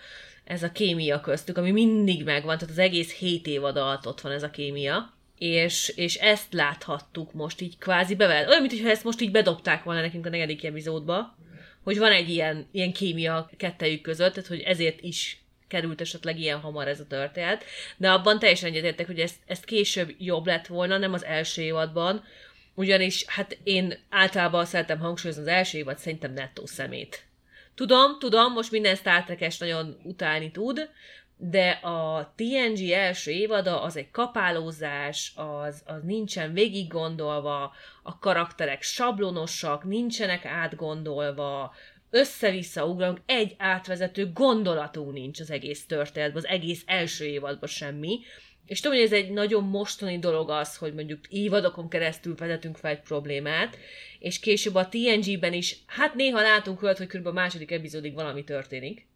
C: ez a kémia köztük, ami mindig megvan, tehát az egész 7 évad alatt ott van ez a kémia. És, és ezt láthattuk most így kvázi bevel. Olyan, mintha ezt most így bedobták volna nekünk a negyedik epizódba, hogy van egy ilyen, ilyen kémia kettejük között, tehát hogy ezért is került esetleg ilyen hamar ez a történet, de abban teljesen egyetértek, hogy ezt, ezt később jobb lett volna, nem az első évadban, ugyanis hát én általában szeretem hangsúlyozni az első évad, szerintem nettó szemét. Tudom, tudom, most minden Star trek nagyon utálni tud, de a TNG első évada az egy kapálózás, az, az nincsen végig gondolva, a karakterek sablonosak, nincsenek átgondolva, össze-vissza ugrunk, egy átvezető gondolatunk nincs az egész történetben, az egész első évadban semmi. És tudom, hogy ez egy nagyon mostani dolog az, hogy mondjuk évadokon keresztül vezetünk fel egy problémát, és később a TNG-ben is, hát néha látunk olyat, hogy kb. a második epizódig valami történik,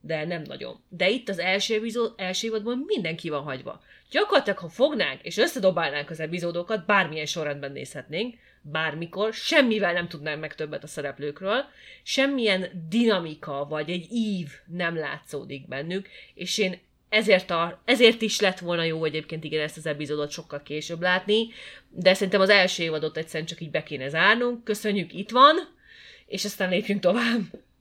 C: de nem nagyon. De itt az első, epizód, első évadban mindenki van hagyva. Gyakorlatilag, ha fognánk és összedobálnánk az epizódokat, bármilyen sorrendben nézhetnénk, bármikor, semmivel nem tudnánk meg többet a szereplőkről, semmilyen dinamika vagy egy ív nem látszódik bennük, és én ezért, a, ezért is lett volna jó egyébként igen ezt az epizódot sokkal később látni, de szerintem az első évadot egyszerűen csak így be kéne zárnunk, köszönjük, itt van, és aztán lépjünk tovább.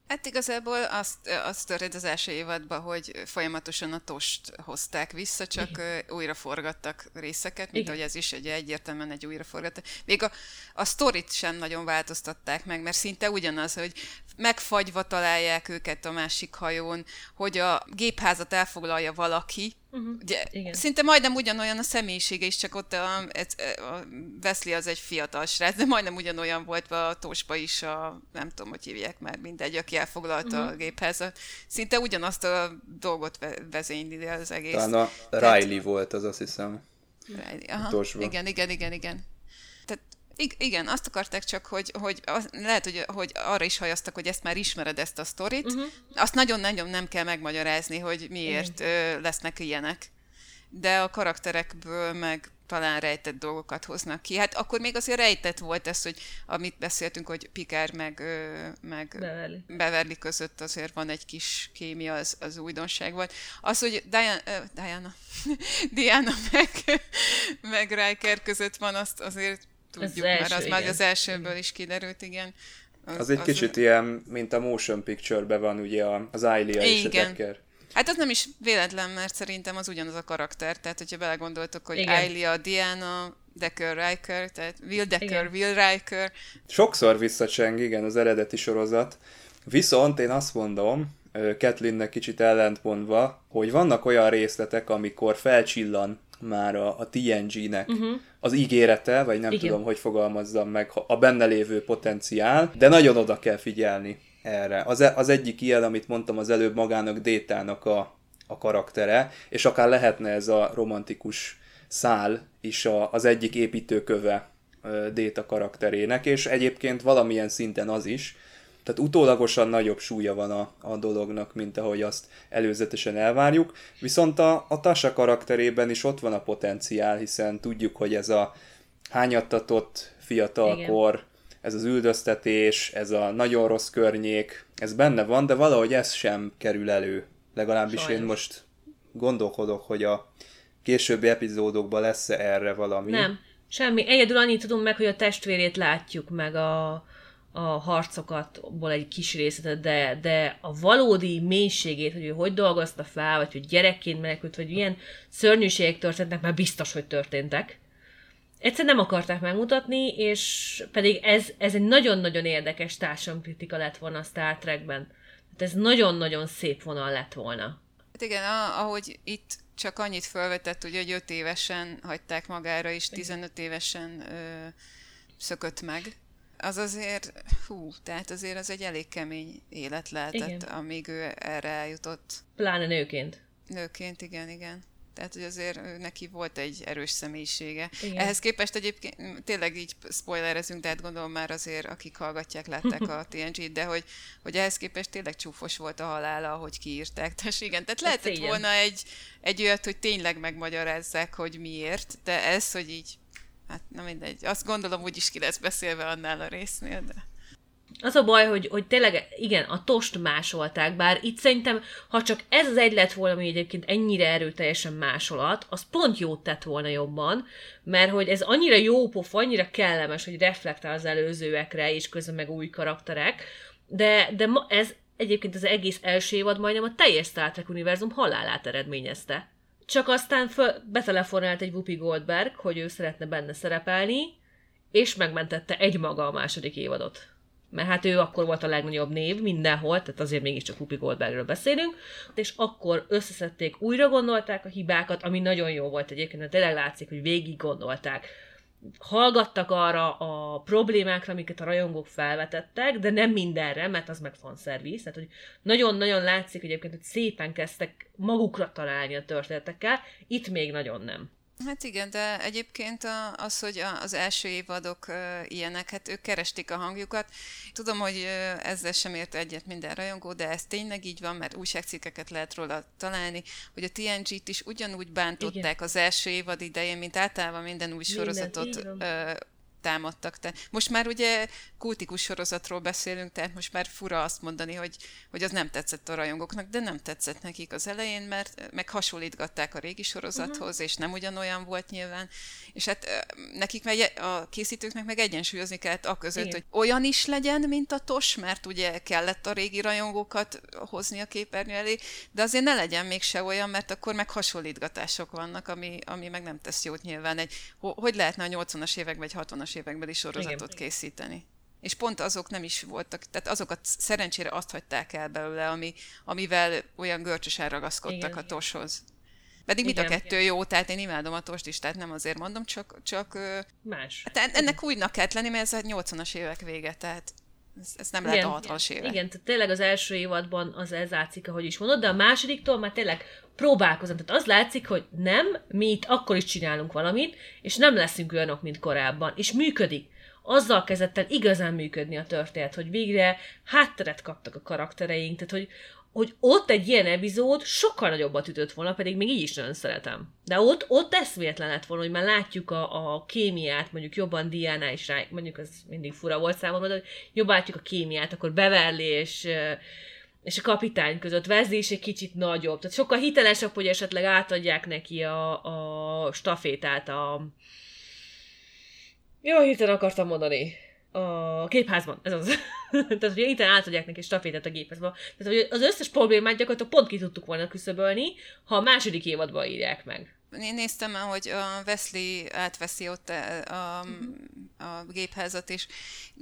D: Hát igazából azt, azt történt az első évadban, hogy folyamatosan a tost hozták vissza, csak Igen. újra forgattak részeket, mint Igen. hogy ez is egy egyértelműen egy újra forgattak. Még a, a sztorit sem nagyon változtatták meg, mert szinte ugyanaz, hogy megfagyva találják őket a másik hajón, hogy a gépházat elfoglalja valaki, Uh-huh. Ugye, Igen. Szinte majdnem ugyanolyan a személyisége is, csak ott a, ez, a Wesley az egy fiatal srác, de majdnem ugyanolyan volt a Tosba is a, nem tudom, hogy hívják már, mindegy, aki elfoglalta uh-huh. a gépházat. Szinte ugyanazt a dolgot ve- vezényli az egész.
B: Talán a Riley Tehát, volt az, azt hiszem.
D: Riley, aha. Igen, igen, igen, igen. I- igen, azt akarták csak, hogy, hogy az, lehet, hogy, hogy arra is hajaztak, hogy ezt már ismered, ezt a sztorit. Uh-huh. Azt nagyon-nagyon nem kell megmagyarázni, hogy miért uh-huh. lesznek ilyenek. De a karakterekből meg talán rejtett dolgokat hoznak ki. Hát akkor még azért rejtett volt ez, hogy amit beszéltünk, hogy Pikár meg, meg Beverly. Beverly között azért van egy kis kémia, az, az újdonság volt. Az, hogy Diana, uh, Diana, Diana meg, meg Riker között van, azt azért tudjuk, az mert az igen. már az elsőből is kiderült, igen.
B: Az, az egy az kicsit a... ilyen, mint a motion picture-ben van ugye az Ailia és a Decker.
D: Hát az nem is véletlen, mert szerintem az ugyanaz a karakter, tehát hogyha belegondoltok, hogy Ailia, Diana, Decker, Riker, tehát Will Decker, igen. Will Riker.
B: Sokszor visszacseng, igen, az eredeti sorozat. Viszont én azt mondom, Kathleennek kicsit ellentmondva, hogy vannak olyan részletek, amikor felcsillan már a, a TNG-nek uh-huh. Az ígérete, vagy nem Igen. tudom, hogy fogalmazzam meg, a benne lévő potenciál, de nagyon oda kell figyelni erre. Az, e, az egyik ilyen, amit mondtam az előbb magának Détának a, a karaktere, és akár lehetne ez a romantikus szál is a, az egyik építőköve Déta karakterének, és egyébként valamilyen szinten az is, tehát utólagosan nagyobb súlya van a, a dolognak, mint ahogy azt előzetesen elvárjuk. Viszont a, a Tasa karakterében is ott van a potenciál, hiszen tudjuk, hogy ez a hányattatott fiatalkor, Igen. ez az üldöztetés, ez a nagyon rossz környék, ez benne van, de valahogy ez sem kerül elő. Legalábbis Sajnos. én most gondolkodok, hogy a későbbi epizódokban lesz-e erre valami.
C: Nem, semmi. Egyedül annyit tudunk meg, hogy a testvérét látjuk, meg a, a harcokatból egy kis részletet, de, de a valódi mélységét, hogy ő hogy dolgozta fel, vagy hogy gyerekként menekült, vagy ilyen szörnyűségek történtek, már biztos, hogy történtek. Egyszer nem akarták megmutatni, és pedig ez, ez egy nagyon-nagyon érdekes társadalomkritika lett volna a Star Trekben. Tehát ez nagyon-nagyon szép vonal lett volna.
D: Hát igen, ahogy itt csak annyit felvetett, ugye, hogy 5 évesen hagyták magára, és 15 évesen ö, szökött meg az azért, hú, tehát azért az egy elég kemény élet lehetett, igen. amíg ő erre eljutott.
C: Pláne nőként.
D: Nőként, igen, igen. Tehát, hogy azért neki volt egy erős személyisége.
C: Igen.
D: Ehhez képest egyébként tényleg így spoilerezünk, de hát gondolom már azért, akik hallgatják, látták a TNG-t, de hogy, hogy ehhez képest tényleg csúfos volt a halála, ahogy kiírták. Tehát igen, tehát lehetett
C: szégyen.
D: volna egy, egy olyat, hogy tényleg megmagyarázzák, hogy miért, de ez, hogy így, hát na mindegy, azt gondolom úgy is ki lesz beszélve annál a résznél, de...
C: Az a baj, hogy, hogy tényleg, igen, a tost másolták, bár itt szerintem, ha csak ez az egy lett volna, ami egyébként ennyire erőteljesen másolat, az pont jót tett volna jobban, mert hogy ez annyira jó pofa, annyira kellemes, hogy reflektál az előzőekre, és közben meg új karakterek, de, de ma ez egyébként az egész első évad majdnem a teljes Star Trek univerzum halálát eredményezte. Csak aztán föl, betelefonált egy Whoopi Goldberg, hogy ő szeretne benne szerepelni, és megmentette egymaga a második évadot. Mert hát ő akkor volt a legnagyobb név mindenhol, tehát azért mégiscsak Whoopi Goldbergről beszélünk, és akkor összeszedték, újra gondolták a hibákat, ami nagyon jó volt egyébként, mert tényleg látszik, hogy végig gondolták. Hallgattak arra a problémákra, amiket a rajongók felvetettek, de nem mindenre, mert az meg fanszervisz. Tehát, hogy nagyon-nagyon látszik egyébként, hogy szépen kezdtek magukra találni a történetekkel, itt még nagyon nem.
D: Hát igen, de egyébként az, hogy az első évadok ilyenek, hát ők keresték a hangjukat. Tudom, hogy ezzel sem ért egyet minden rajongó, de ez tényleg így van, mert újságcikkeket lehet róla találni, hogy a TNG-t is ugyanúgy bántották
C: Igen.
D: az első évad idején, mint általában minden új sorozatot ö, támadtak. Te. Most már ugye kultikus sorozatról beszélünk, tehát most már fura azt mondani, hogy, hogy az nem tetszett a rajongóknak, de nem tetszett nekik az elején, mert meg hasonlítgatták a régi sorozathoz, uh-huh. és nem ugyanolyan volt nyilván. És hát nekik meg, a készítőknek meg egyensúlyozni kellett a között,
C: Igen.
D: hogy olyan is legyen, mint a TOS, mert ugye kellett a régi rajongókat hozni a képernyő elé, de azért ne legyen mégse olyan, mert akkor meg hasonlítgatások vannak, ami, ami meg nem tesz jót nyilván. Egy, ho- hogy lehetne a 80-as években, vagy 60-as években is sorozatot
C: Igen.
D: készíteni? És pont azok nem is voltak, tehát azokat szerencsére azt hagyták el belőle, ami, amivel olyan görcsösen ragaszkodtak
C: Igen.
D: a toshoz. Pedig mind a
C: Igen.
D: kettő jó, tehát én imádom a tost is, tehát nem azért mondom, csak, csak
C: Más.
D: hát en- ennek újnak kellett lenni, mert ez a 80-as évek vége, tehát ez, ez nem lehet a 60-as évek.
C: Igen, tehát tényleg az első évadban az ez látszik, ahogy is mondod, de a másodiktól már tényleg próbálkozom. Tehát az látszik, hogy nem, mi itt akkor is csinálunk valamit, és nem leszünk olyanok, mint korábban. És működik. Azzal kezdett el igazán működni a történet, hogy végre hátteret kaptak a karaktereink, tehát hogy, hogy ott egy ilyen epizód sokkal nagyobbat ütött volna, pedig még így is nagyon szeretem. De ott, ott eszméletlen lett volna, hogy már látjuk a, a kémiát, mondjuk jobban Diana is rá, mondjuk az mindig fura volt számomra, de hogy jobban látjuk a kémiát, akkor Beverly és, és a kapitány között Wesley is egy kicsit nagyobb. Tehát sokkal hitelesebb, hogy esetleg átadják neki a, a stafétát a... Jó, hirtelen akartam mondani. A gépházban, ez az. Tehát, hogy itt átadják neki stafétát a gépházban. Tehát, hogy az összes problémát gyakorlatilag pont ki tudtuk volna küszöbölni, ha a második évadban írják meg.
D: Én néztem, hogy a Wesley átveszi ott a, a, a gépházat, és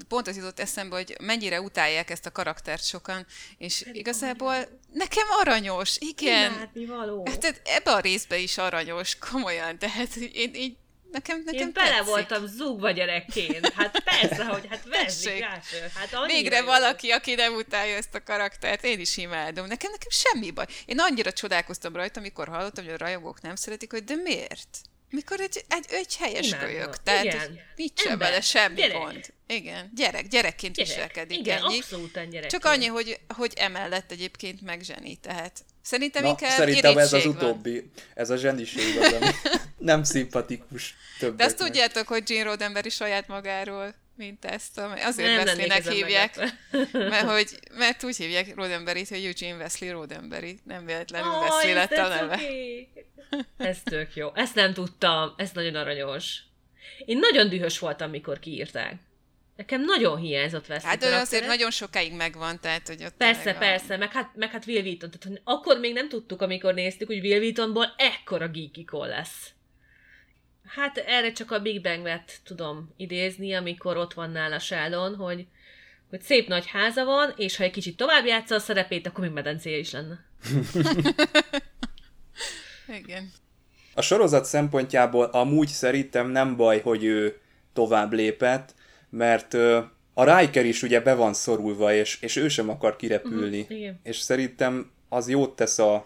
D: pont az jutott eszembe, hogy mennyire utálják ezt a karaktert sokan, és igazából nekem aranyos, igen.
C: Imádni való.
D: Hát tehát ebbe a részbe is aranyos, komolyan, tehát én így Nekem, nekem
C: Én bele
D: tetszik.
C: voltam zúgva gyerekként. Hát persze, hogy hát. Crusher. Hát
D: Végre valaki, aki nem utálja ezt a karaktert, én is imádom. Nekem, nekem semmi baj. Én annyira csodálkoztam rajta, amikor hallottam, hogy a rajongók nem szeretik, hogy de miért? Mikor egy, egy, egy helyes
C: Imádom.
D: kölyök. Tehát
C: Igen.
D: nincs sem vele semmi
C: Gyerek.
D: gond. Igen, gyerek, gyerekként
C: Gyerek.
D: viselkedik.
C: Igen,
D: ennyi.
C: abszolút gyerek.
D: Csak annyi, hogy, hogy emellett egyébként meg zseni, tehát szerintem
B: Na,
D: inkább
B: szerintem ez az
D: van.
B: utóbbi, ez a zseniség az, ami nem szimpatikus többeknek.
D: De azt tudjátok, hogy Gene Roddenberry saját magáról, mint ezt, azért
C: Nem
D: Wesley-nek hívják, mert, hogy, mert úgy hívják Roddenberryt, hogy Eugene Wesley Roddenberry, nem véletlenül
C: Aj,
D: Wesley lett a neve.
C: Ez tök jó. Ezt nem tudtam. Ez nagyon aranyos. Én nagyon dühös voltam, mikor kiírták. Nekem nagyon hiányzott Wesley
D: Hát de azért nagyon sokáig megvan, tehát hogy ott
C: Persze,
D: a-
C: persze, meg hát, meg hát Will Wheaton. Tehát, akkor még nem tudtuk, amikor néztük, hogy Will Wheatonból ekkora geekikon lesz. Hát erre csak a Big Bang-et tudom idézni, amikor ott van nála Sheldon, hogy, hogy szép nagy háza van, és ha egy kicsit tovább játsza a szerepét, akkor még medencéje is lenne.
D: Igen.
B: A sorozat szempontjából amúgy szerintem nem baj, hogy ő tovább lépett, mert a Riker is ugye be van szorulva, és, és ő sem akar kirepülni.
C: Mhm, igen.
B: És szerintem az jót tesz a,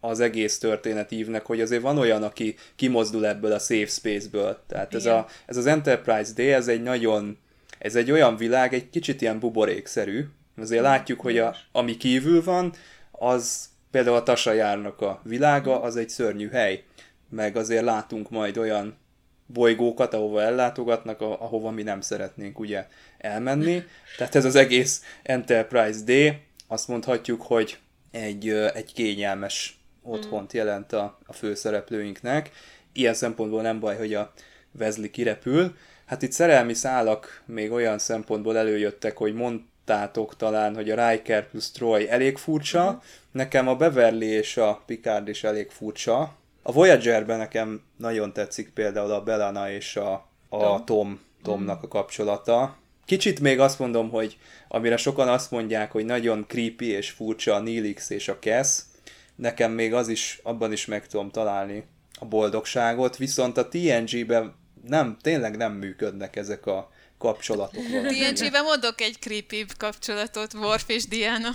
B: az egész történetívnek, hogy azért van olyan, aki kimozdul ebből a safe space-ből. Tehát ez, a, ez az Enterprise D, ez egy nagyon, ez egy olyan világ, egy kicsit ilyen buborékszerű. Azért látjuk, hogy a, ami kívül van, az például a Tasajárnak a világa, az egy szörnyű hely. Meg azért látunk majd olyan bolygókat, ahova ellátogatnak, ahova mi nem szeretnénk ugye elmenni. Tehát ez az egész Enterprise D, azt mondhatjuk, hogy egy, egy kényelmes otthont jelent a, a főszereplőinknek. Ilyen szempontból nem baj, hogy a Wesley kirepül. Hát itt szerelmi szálak még olyan szempontból előjöttek, hogy mondtátok talán, hogy a Riker plusz Troy elég furcsa. Uh-huh. Nekem a Beverly és a Picard is elég furcsa. A Voyager-ben nekem nagyon tetszik például a Belana és a, a Tom. Tom, Tomnak a kapcsolata. Kicsit még azt mondom, hogy amire sokan azt mondják, hogy nagyon creepy és furcsa a Nilix és a Cass, nekem még az is, abban is meg tudom találni a boldogságot, viszont a TNG-ben nem, tényleg nem működnek ezek a kapcsolatok.
D: TNG-ben mondok egy creepy kapcsolatot, Worf és Diana.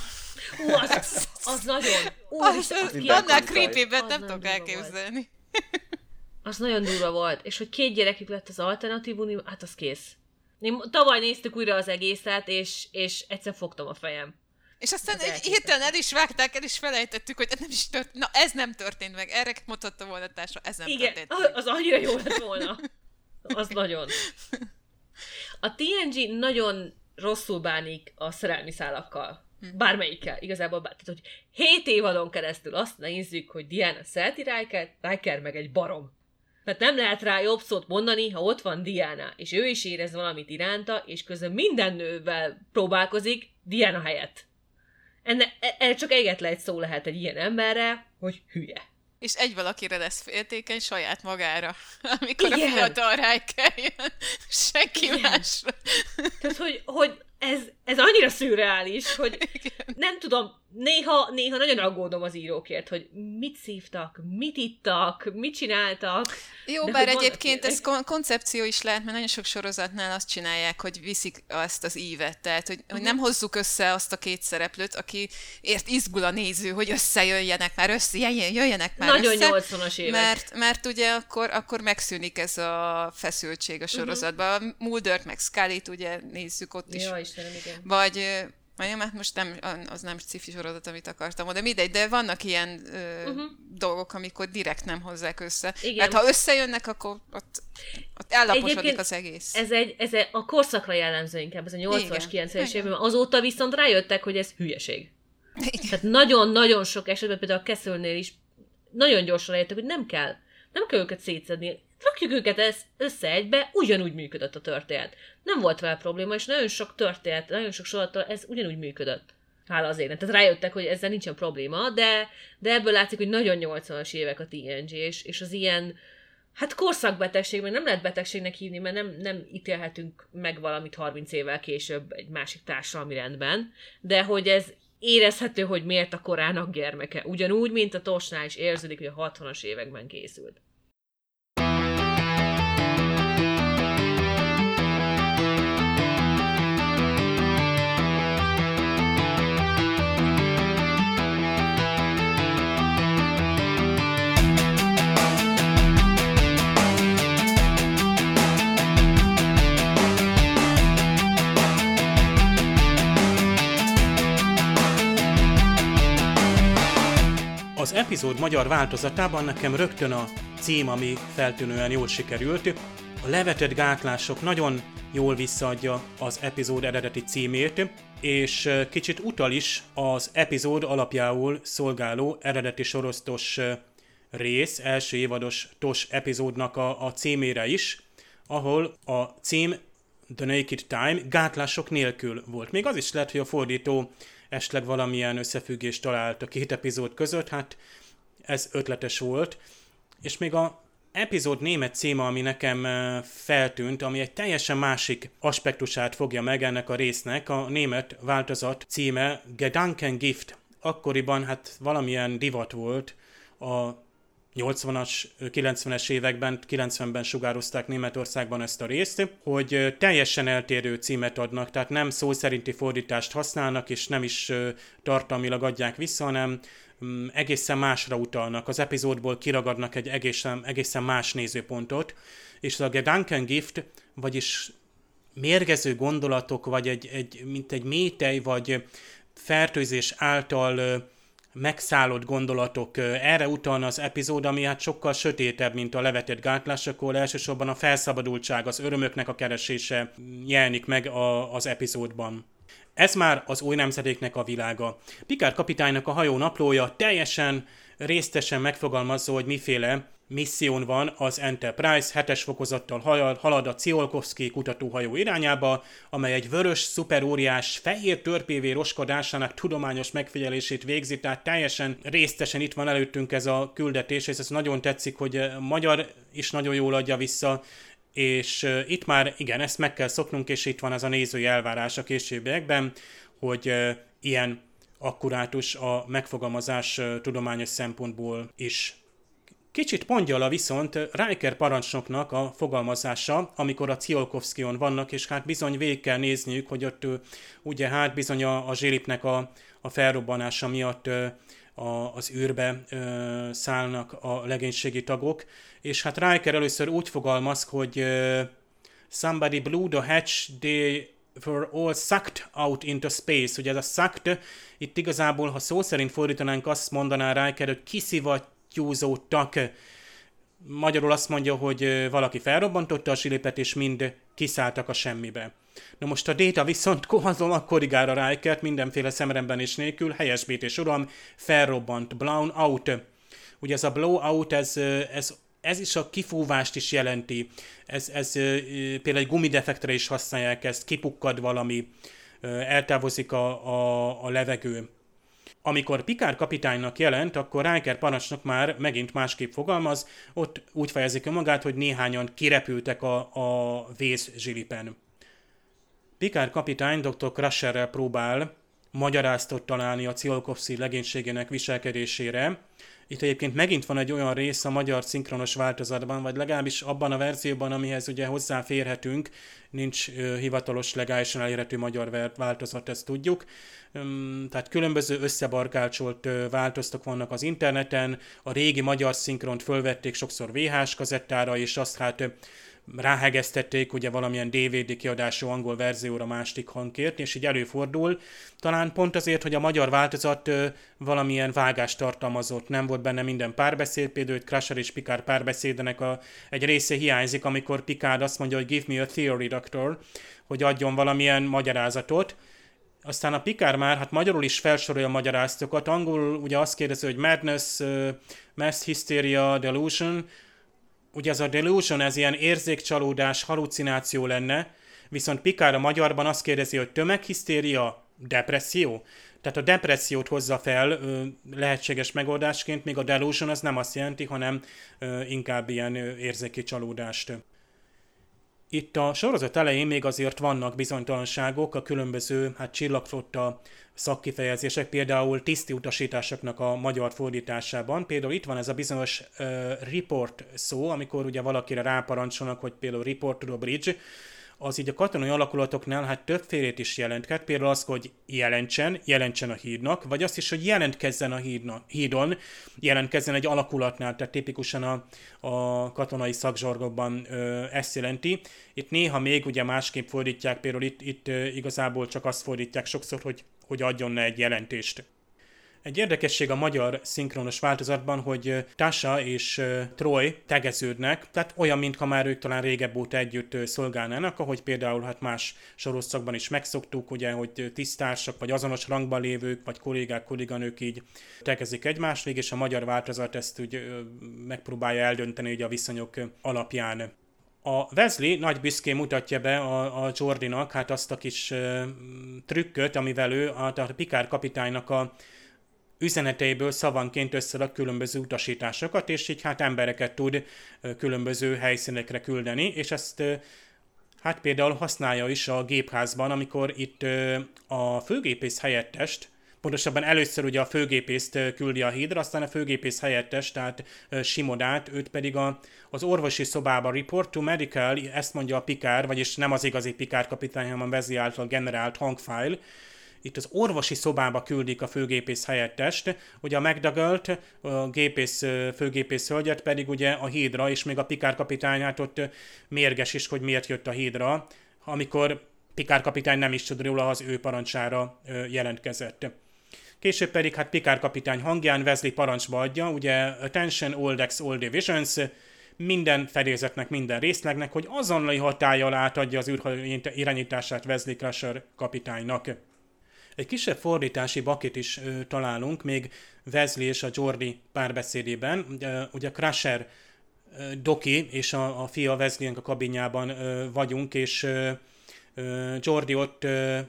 C: Ú, az, az nagyon. Ú,
D: az, az, az annál creepy nem tudok elképzelni.
C: Az nagyon durva volt. És hogy két gyerekük lett az alternatív unió, hát az kész. Én tavaly néztük újra az egészet, és, és egyszer fogtam a fejem.
D: És aztán egy hirtelen el is vágták, el is felejtettük, hogy nem is tört... Na, ez nem történt meg. Erre mondhatta volna társa, ez nem
C: Igen,
D: történt meg.
C: az annyira jó lett volna. Az nagyon. A TNG nagyon rosszul bánik a szerelmi szálakkal. Hm. Bármelyikkel, igazából bár. Tehát, hogy 7 évadon keresztül azt nézzük, hogy Diana szereti Riker, Riker meg egy barom. Tehát nem lehet rá jobb szót mondani, ha ott van Diana, és ő is érez valamit iránta, és közben minden nővel próbálkozik Diana helyett. Enne, e, e, csak egyetlen egy szó lehet egy ilyen emberre, hogy hülye.
D: És egy valakire lesz féltékeny saját magára, amikor Igen. a fiatal Riker jön, senki Igen. másra.
C: Tehát, hogy, hogy ez, ez annyira szürreális, hogy nem tudom, néha, néha nagyon aggódom az írókért, hogy mit szívtak, mit ittak, mit csináltak.
D: Jó, bár egyébként ez kon- koncepció is lehet, mert nagyon sok sorozatnál azt csinálják, hogy viszik azt az ívet, tehát hogy, hogy nem hozzuk össze azt a két szereplőt, aki ért izgul a néző, hogy összejöjjenek már, össze, jöjjenek már
C: nagyon
D: össze.
C: Nagyon 80-as évek.
D: Mert, mert ugye akkor, akkor megszűnik ez a feszültség a mhm. sorozatban. Uh-huh. Mulder meg scully ugye nézzük ott is.
C: Ja, Istenem, igen.
D: Vagy Mondjam, hát most nem, az nem cifi sorozat, amit akartam de mindegy, de vannak ilyen ö, uh-huh. dolgok, amikor direkt nem hozzák össze. Igen. Mert ha összejönnek, akkor ott, ott ellaposodik Egyébként az egész.
C: Ez, egy, ez egy, a korszakra jellemző inkább, ez a 80-as, 90-es évben. Azóta viszont rájöttek, hogy ez hülyeség. Igen. Tehát nagyon-nagyon sok esetben, például a Kesselnél is nagyon gyorsan rájöttek, hogy nem kell. Nem kell őket szétszedni rakjuk őket össze egybe, ugyanúgy működött a történet. Nem volt vele probléma, és nagyon sok történet, nagyon sok sorától ez ugyanúgy működött. Hála az élet. Tehát rájöttek, hogy ezzel nincsen probléma, de, de ebből látszik, hogy nagyon 80-as évek a TNG, és, és az ilyen, hát korszakbetegség, meg nem lehet betegségnek hívni, mert nem, nem ítélhetünk meg valamit 30 évvel később egy másik társadalmi rendben, de hogy ez érezhető, hogy miért a korának gyermeke. Ugyanúgy, mint a Tosnál is érződik, hogy a 60-as években készült.
F: Az epizód magyar változatában nekem rögtön a cím, ami feltűnően jól sikerült. A levetett gátlások nagyon jól visszaadja az epizód eredeti címét, és kicsit utal is az epizód alapjául szolgáló eredeti sorosztos rész, első évados TOS epizódnak a, a címére is, ahol a cím The Naked Time gátlások nélkül volt. Még az is lehet, hogy a fordító esetleg valamilyen összefüggést talált a két epizód között, hát ez ötletes volt. És még a epizód német címe, ami nekem feltűnt, ami egy teljesen másik aspektusát fogja meg ennek a résznek, a német változat címe Gedankengift. Akkoriban hát valamilyen divat volt a 80-as, 90-es években, 90-ben sugározták Németországban ezt a részt, hogy teljesen eltérő címet adnak, tehát nem szó szerinti fordítást használnak, és nem is tartalmilag adják vissza, hanem mm, egészen másra utalnak. Az epizódból kiragadnak egy egészen, egészen más nézőpontot, és a Gedankengift, vagyis mérgező gondolatok, vagy egy, egy, mint egy métej, vagy fertőzés által megszállott gondolatok. Erre utalna az epizód, ami hát sokkal sötétebb, mint a levetett gátlás, akkor elsősorban a felszabadultság, az örömöknek a keresése jelenik meg a, az epizódban. Ez már az új nemzedéknek a világa. Pikár kapitánynak a hajó naplója teljesen résztesen megfogalmazza, hogy miféle misszión van az Enterprise, hetes fokozattal halad a Ciolkovsky kutatóhajó irányába, amely egy vörös, szuperóriás, fehér törpévé roskadásának tudományos megfigyelését végzi, tehát teljesen résztesen itt van előttünk ez a küldetés, és ez nagyon tetszik, hogy magyar is nagyon jól adja vissza, és itt már igen, ezt meg kell szoknunk, és itt van ez a nézői elvárás a későbbiekben, hogy ilyen akkurátus a megfogalmazás tudományos szempontból is. Kicsit a viszont Riker parancsnoknak a fogalmazása, amikor a Ciolkovszkion vannak, és hát bizony végig kell nézniük, hogy ott ugye hát bizony a, a zsélipnek a, a felrobbanása miatt a, az űrbe ö, szállnak a legénységi tagok, és hát Riker először úgy fogalmaz, hogy ö, somebody blew the hatch, they were all sucked out into space. Ugye ez a sucked, itt igazából, ha szó szerint fordítanánk, azt mondaná Riker, hogy kiszivactyúzódtak. Magyarul azt mondja, hogy valaki felrobbantotta a silipet, és mind kiszálltak a semmibe. Na most a Data viszont azonnal korrigál a Rikert mindenféle szemremben és nélkül, helyesbítés uram, felrobbant, blown out. Ugye ez a blowout, ez, ez, ez is a kifúvást is jelenti. Ez, ez például egy gumidefektre is használják ezt, kipukkad valami, eltávozik a, a, a levegő. Amikor Pikár kapitánynak jelent, akkor Riker parancsnok már megint másképp fogalmaz, ott úgy fejezik magát, hogy néhányan kirepültek a, a vészzsilipen. Pikár kapitány dr. Crusherrel próbál magyaráztot találni a Ciolkovsky legénységének viselkedésére. Itt egyébként megint van egy olyan rész a magyar szinkronos változatban, vagy legalábbis abban a verzióban, amihez ugye hozzáférhetünk, nincs ö, hivatalos legálisan elérhető magyar változat, ezt tudjuk. Üm, tehát különböző összebarkácsolt ö, változtok vannak az interneten, a régi magyar szinkront fölvették sokszor VHS kazettára, és azt hát ráhegeztették ugye valamilyen DVD kiadású angol verzióra másik hangkért, és így előfordul. Talán pont azért, hogy a magyar változat ö, valamilyen vágást tartalmazott, nem volt benne minden párbeszéd, például Crusher és Picard párbeszédenek a, egy része hiányzik, amikor Picard azt mondja, hogy give me a theory, doctor, hogy adjon valamilyen magyarázatot, aztán a Picard már, hát magyarul is felsorolja a magyarázatokat, angolul ugye azt kérdezi, hogy madness, uh, mass hysteria, delusion, ugye ez a delusion, ez ilyen érzékcsalódás, halucináció lenne, viszont Picard a magyarban azt kérdezi, hogy tömeghisztéria, depresszió. Tehát a depressziót hozza fel ö, lehetséges megoldásként, még a delusion az nem azt jelenti, hanem ö, inkább ilyen ö, érzéki csalódást. Itt a sorozat elején még azért vannak bizonytalanságok, a különböző hát csillagflotta szakkifejezések, például tiszti utasításoknak a magyar fordításában. Például itt van ez a bizonyos uh, report szó, amikor ugye valakire ráparancsolnak, hogy például report to the bridge, az így a katonai alakulatoknál hát többfélét is jelentket, például az, hogy jelentsen, jelentsen a hídnak, vagy azt is, hogy jelentkezzen a hídna, hídon, jelentkezzen egy alakulatnál, tehát tipikusan a, a katonai szakzsorgokban ö, ezt jelenti. Itt néha még ugye másképp fordítják, például itt, itt ö, igazából csak azt fordítják sokszor, hogy, hogy adjon ne egy jelentést. Egy érdekesség a magyar szinkronos változatban, hogy Tasha és Troy tegeződnek, tehát olyan, mintha már ők talán régebb óta együtt szolgálnának, ahogy például hát más sorozatokban is megszoktuk, ugye, hogy tisztársak, vagy azonos rangban lévők, vagy kollégák, kolléganők így tegezik egymást, és a magyar változat ezt úgy megpróbálja eldönteni ugye a viszonyok alapján. A Wesley nagy büszkén mutatja be a, a Jordinak hát azt a kis uh, trükköt, amivel ő a, a Pikár kapitánynak a üzeneteiből szavanként összerak különböző utasításokat, és így hát embereket tud különböző helyszínekre küldeni, és ezt hát például használja is a gépházban, amikor itt a főgépész helyettest, pontosabban először ugye a főgépészt küldi a hídra, aztán a főgépész helyettes, tehát Simodát, őt pedig a, az orvosi szobába report to medical, ezt mondja a Pikár, vagyis nem az igazi Pikár kapitány, hanem a Vezi által generált hangfile, itt az orvosi szobába küldik a főgépész helyettest, ugye a McDougall-t, a gépész, főgépész hölgyet pedig ugye a hídra, és még a Pikár kapitányát ott mérges is, hogy miért jött a hídra, amikor Pikár kapitány nem is tud róla, az ő parancsára jelentkezett. Később pedig hát Pikár kapitány hangján Wesley parancsba adja, ugye Attention All Decks All Divisions, minden fedélzetnek, minden részlegnek, hogy azonnali hatája alá átadja az űrhajó irányítását Wesley Crusher kapitánynak. Egy kisebb fordítási bakit is ö, találunk, még Wesley és a Jordi párbeszédében. Ugye, ugye Crusher Doki és a, a fia wesley a kabinjában ö, vagyunk, és ö, Jordi ott ö,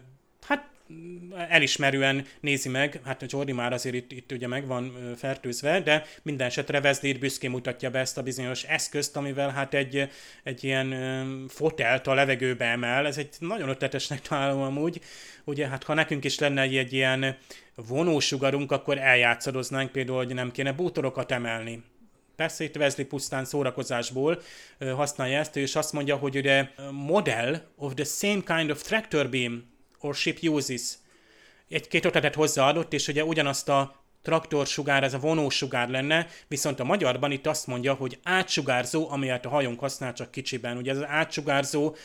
F: elismerően nézi meg, hát a Jordi már azért itt, itt ugye meg van fertőzve, de minden esetre Wesley büszkén mutatja be ezt a bizonyos eszközt, amivel hát egy, egy ilyen fotelt a levegőbe emel. Ez egy nagyon ötletesnek találom amúgy. Ugye hát ha nekünk is lenne egy, ilyen vonósugarunk, akkor eljátszadoznánk például, hogy nem kéne bútorokat emelni. Persze itt Wesley pusztán szórakozásból használja ezt, és azt mondja, hogy ugye model of the same kind of tractor beam or ship uses. Egy-két ötletet hozzáadott, és ugye ugyanazt a traktorsugár, ez a vonósugár lenne, viszont a magyarban itt azt mondja, hogy átsugárzó, amelyet a hajónk használ csak kicsiben. Ugye ez az átsugárzó,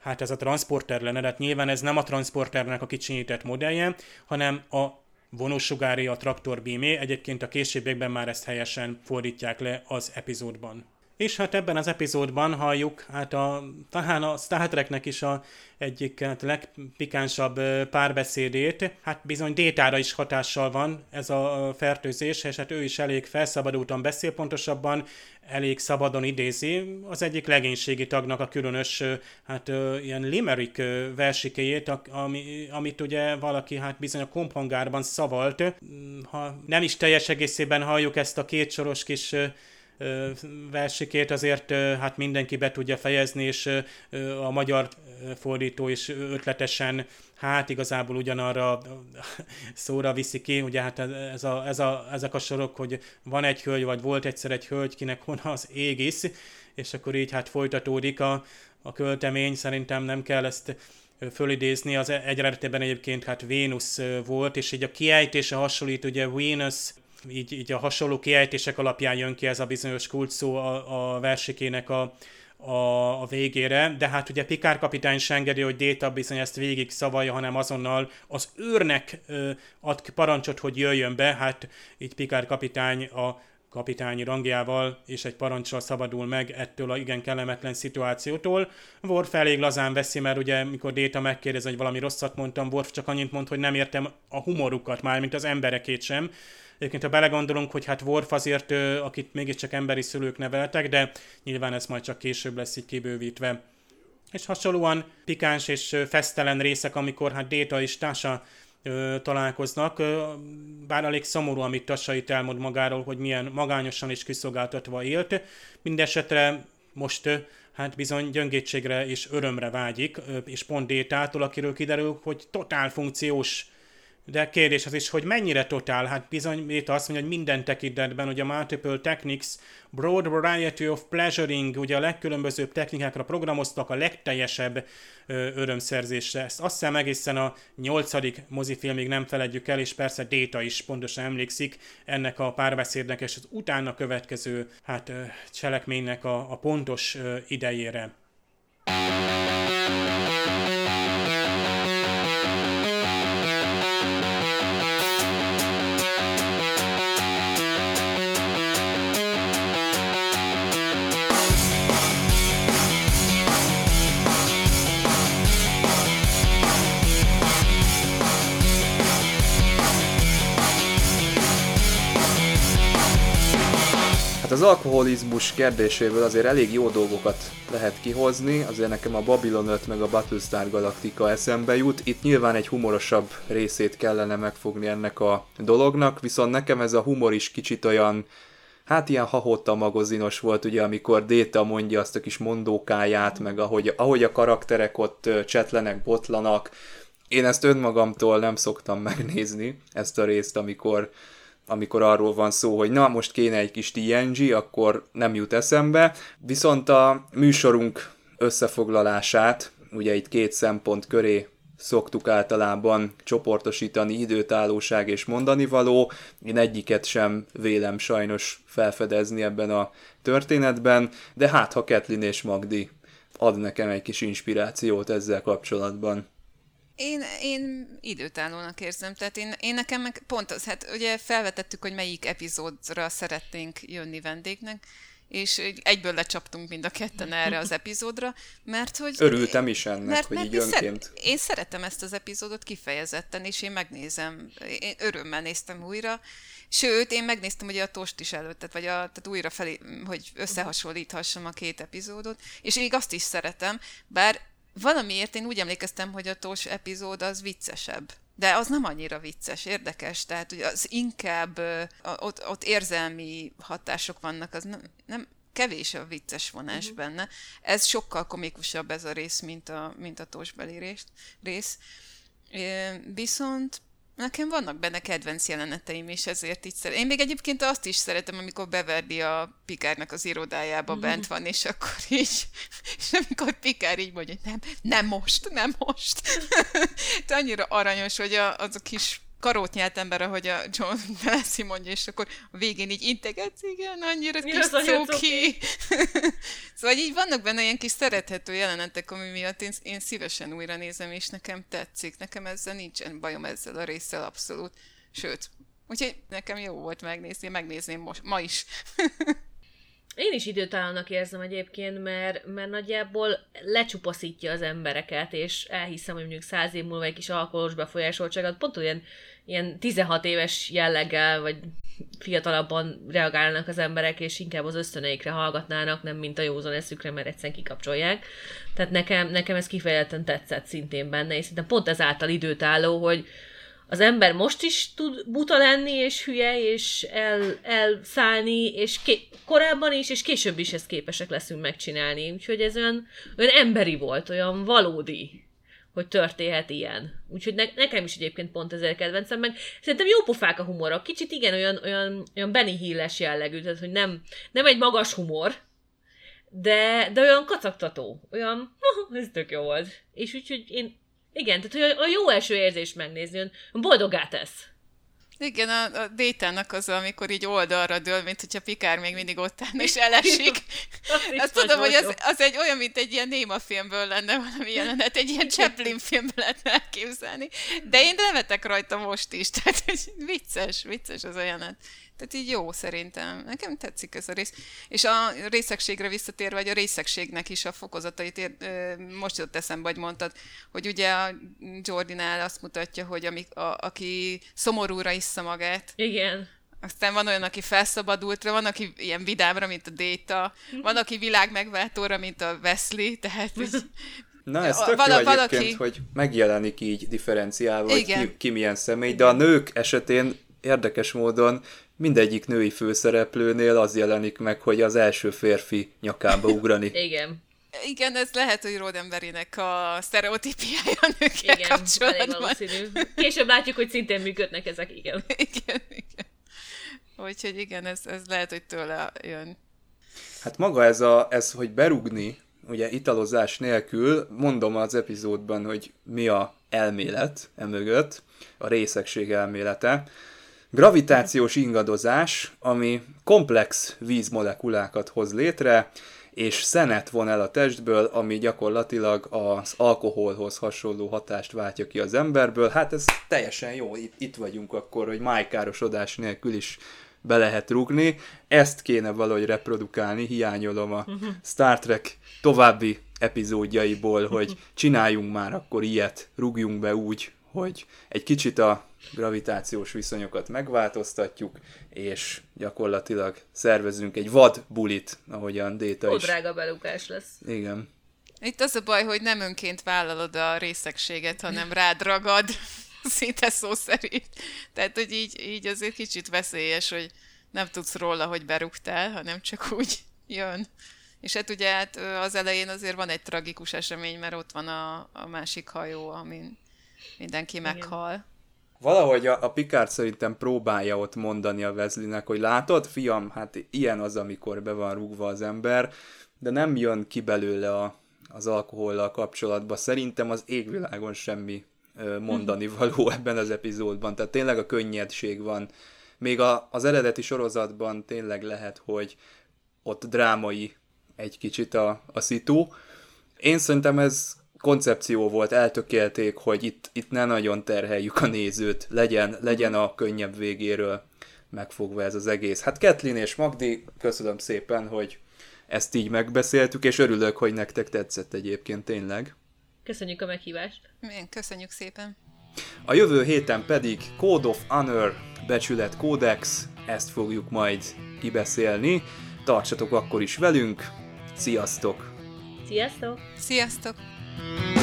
F: hát ez a transporter lenne, de hát nyilván ez nem a transporternek a kicsinyített modellje, hanem a vonósugári a traktor beamé. Egyébként a későbbiekben már ezt helyesen fordítják le az epizódban. És hát ebben az epizódban halljuk, hát a, talán a Star Treknek is a egyik hát legpikánsabb párbeszédét. Hát bizony Détára is hatással van ez a fertőzés, és hát ő is elég felszabadultan beszél, pontosabban elég szabadon idézi az egyik legénységi tagnak a különös, hát ilyen limerick versikéjét, ami, amit ugye valaki hát bizony a komphangárban szavalt. Ha nem is teljes egészében halljuk ezt a kétsoros kis versikét azért hát mindenki be tudja fejezni, és a magyar fordító is ötletesen hát igazából ugyanarra szóra viszi ki, ugye hát ez a, ez a, ezek a sorok, hogy van egy hölgy, vagy volt egyszer egy hölgy, kinek hon az égisz, és akkor így hát folytatódik a, a költemény, szerintem nem kell ezt fölidézni, az egy eredetében egyébként hát Vénusz volt, és így a kiejtése hasonlít, ugye Venus így, így a hasonló kiejtések alapján jön ki ez a bizonyos kulcsszó a, a versikének a, a, a végére, de hát ugye Pikár kapitány sem engedi, hogy Déta bizony ezt végig szavalja, hanem azonnal az őrnek ö, ad parancsot, hogy jöjjön be, hát így Pikár kapitány a kapitányi rangjával és egy parancsal szabadul meg ettől a igen kellemetlen szituációtól. Worf elég lazán veszi, mert ugye mikor Déta megkérdez, hogy valami rosszat mondtam, Worf csak annyit mond, hogy nem értem a humorukat már, mint az emberekét sem, Egyébként, ha belegondolunk, hogy hát Worf azért, akit mégiscsak emberi szülők neveltek, de nyilván ez majd csak később lesz így kibővítve. És hasonlóan pikáns és fesztelen részek, amikor hát Déta és Tasha ö, találkoznak, bár elég szomorú, amit Tasha itt elmond magáról, hogy milyen magányosan és kiszolgáltatva élt. Mindenesetre most hát bizony gyöngétségre és örömre vágyik, és pont Détától, akiről kiderül, hogy totál funkciós de kérdés az is, hogy mennyire totál, hát bizony itt azt mondja, hogy minden tekintetben, hogy a multiple techniques, broad variety of pleasuring, ugye a legkülönbözőbb technikákra programoztak a legteljesebb ö, örömszerzésre. Ezt azt hiszem egészen a nyolcadik mozifilmig nem feledjük el, és persze Data is pontosan emlékszik ennek a párbeszédnek és az utána következő hát, cselekménynek a, a pontos ö, idejére.
B: Az alkoholizmus kérdéséből azért elég jó dolgokat lehet kihozni, azért nekem a Babylon 5 meg a Battlestar Galactica eszembe jut. Itt nyilván egy humorosabb részét kellene megfogni ennek a dolognak, viszont nekem ez a humor is kicsit olyan, hát ilyen hahotta magazinos volt, ugye, amikor Déta mondja azt a kis mondókáját, meg ahogy, ahogy a karakterek ott csetlenek, botlanak. Én ezt önmagamtól nem szoktam megnézni, ezt a részt, amikor amikor arról van szó, hogy na, most kéne egy kis TNG, akkor nem jut eszembe. Viszont a műsorunk összefoglalását, ugye itt két szempont köré szoktuk általában csoportosítani időtállóság és mondani való. Én egyiket sem vélem sajnos felfedezni ebben a történetben, de hát ha Ketlin és Magdi ad nekem egy kis inspirációt ezzel kapcsolatban.
D: Én, én időtállónak érzem, tehát én, én nekem meg pont az, hát ugye felvetettük, hogy melyik epizódra szeretnénk jönni vendégnek, és egyből lecsaptunk mind a ketten erre az epizódra, mert hogy...
B: Örültem is ennek,
D: mert,
B: hogy
D: mert
B: így önként.
D: Én szeretem ezt az epizódot kifejezetten, és én megnézem, én örömmel néztem újra, Sőt, én megnéztem ugye a Tost is előttet, vagy a, tehát újra felé, hogy összehasonlíthassam a két epizódot, és még azt is szeretem, bár valamiért én úgy emlékeztem, hogy a Tos epizód az viccesebb. De az nem annyira vicces, érdekes, tehát hogy az inkább ott, ott érzelmi hatások vannak, az nem, nem kevés a vicces vonás uh-huh. benne. Ez sokkal komikusabb ez a rész, mint a, mint a tosbeli rész. rész. Viszont Nekem vannak benne kedvenc jeleneteim is, ezért így szeretem. Én még egyébként azt is szeretem, amikor beverdi a Pikárnak az irodájába mm. bent van, és akkor így, és amikor Pikár így mondja, hogy nem, nem most, nem most. De annyira aranyos, hogy a, az a kis karótnyelt ember, ahogy a John Melessi mondja, és akkor a végén így integetsz, igen, annyira kis cuki. szóval így vannak benne ilyen kis szerethető jelenetek, ami miatt én, én szívesen újra nézem, és nekem tetszik. Nekem ezzel nincsen bajom ezzel a résszel abszolút. Sőt, úgyhogy nekem jó volt megnézni, megnézném most, ma is.
C: Én is időtállónak érzem egyébként, mert, mert nagyjából lecsupaszítja az embereket, és elhiszem, hogy mondjuk száz év múlva egy kis alkoholos befolyásoltságot pont olyan ilyen 16 éves jelleggel, vagy fiatalabban reagálnak az emberek, és inkább az ösztöneikre hallgatnának, nem mint a józan eszükre, mert egyszerűen kikapcsolják. Tehát nekem, nekem ez kifejezetten tetszett szintén benne, és szerintem pont ezáltal időtálló, hogy, az ember most is tud buta lenni, és hülye, és el, elszállni, és ké- korábban is, és később is ezt képesek leszünk megcsinálni. Úgyhogy ez olyan, olyan emberi volt, olyan valódi, hogy történhet ilyen. Úgyhogy ne, nekem is egyébként pont ezért kedvencem, meg szerintem jó pofák a humora. Kicsit igen, olyan, olyan, olyan Benny Hill-es jellegű, tehát hogy nem, nem egy magas humor, de, de olyan kacagtató, olyan, ez tök jó volt. És úgyhogy én igen, tehát hogy a jó első érzés megnézni, boldogá tesz.
D: Igen, a, a détának az, amikor így oldalra dől, mint hogyha Pikár még mindig ott áll és elesik. Azt tudom, hogy az, az egy olyan, mint egy ilyen néma filmből lenne valami jelenet, egy ilyen Chaplin filmből lehetne elképzelni. De én nevetek rajta most is, tehát vicces, vicces az a jelenet. Tehát így jó szerintem. Nekem tetszik ez a rész. És a részegségre visszatérve, vagy a részegségnek is a fokozatait ér, most jutott eszembe, vagy mondtad, hogy ugye a Jordinál azt mutatja, hogy amik, a, aki szomorúra issza magát.
C: Igen.
D: Aztán van olyan, aki felszabadultra, van, aki ilyen vidámra, mint a Data, van, aki világ megváltóra, mint a Wesley, tehát így,
B: Na ez tök Val- jó valaki... egyébként, hogy megjelenik így differenciálva, hogy ki, ki milyen személy, de a nők esetén érdekes módon mindegyik női főszereplőnél az jelenik meg, hogy az első férfi nyakába ugrani.
C: Igen.
D: Igen, ez lehet, hogy Rodemberinek a sztereotípiája a nőkkel
C: igen, kapcsolatban. Később látjuk, hogy szintén működnek ezek, igen.
D: Igen, igen. Úgyhogy igen, ez, ez lehet, hogy tőle jön.
B: Hát maga ez, a, ez, hogy berugni, ugye italozás nélkül, mondom az epizódban, hogy mi a elmélet emögött, a részegség elmélete, Gravitációs ingadozás, ami komplex vízmolekulákat hoz létre, és szenet von el a testből, ami gyakorlatilag az alkoholhoz hasonló hatást váltja ki az emberből. Hát ez teljesen jó, itt, itt vagyunk akkor, hogy májkárosodás nélkül is be lehet rugni. Ezt kéne valahogy reprodukálni, hiányolom a Star Trek további epizódjaiból, hogy csináljunk már akkor ilyet, rúgjunk be úgy, hogy egy kicsit a gravitációs viszonyokat megváltoztatjuk, és gyakorlatilag szervezünk egy vad bulit, ahogyan Déta is.
C: drága belukás lesz.
B: Igen.
D: Itt az a baj, hogy nem önként vállalod a részegséget, hanem rád ragad, szinte szó szerint. Tehát, hogy így, így azért kicsit veszélyes, hogy nem tudsz róla, hogy berúgtál, hanem csak úgy jön. És hát ugye hát az elején azért van egy tragikus esemény, mert ott van a, a másik hajó, amin mindenki Igen. meghal.
B: Valahogy a, a Picard szerintem próbálja ott mondani a Wesleynek, hogy látod, fiam, hát ilyen az, amikor be van rúgva az ember, de nem jön ki belőle a, az alkohollal kapcsolatban. Szerintem az égvilágon semmi mondani való ebben az epizódban. Tehát tényleg a könnyedség van. Még a, az eredeti sorozatban tényleg lehet, hogy ott drámai egy kicsit a, a szitu. Én szerintem ez koncepció volt, eltökélték, hogy itt, itt ne nagyon terheljük a nézőt, legyen, legyen a könnyebb végéről megfogva ez az egész. Hát Ketlin és Magdi, köszönöm szépen, hogy ezt így megbeszéltük, és örülök, hogy nektek tetszett egyébként tényleg.
C: Köszönjük a meghívást.
D: Milyen köszönjük szépen.
B: A jövő héten pedig Code of Honor becsület kódex, ezt fogjuk majd kibeszélni. Tartsatok akkor is velünk, sziasztok!
C: Sziasztok!
D: Sziasztok! Mm-hmm.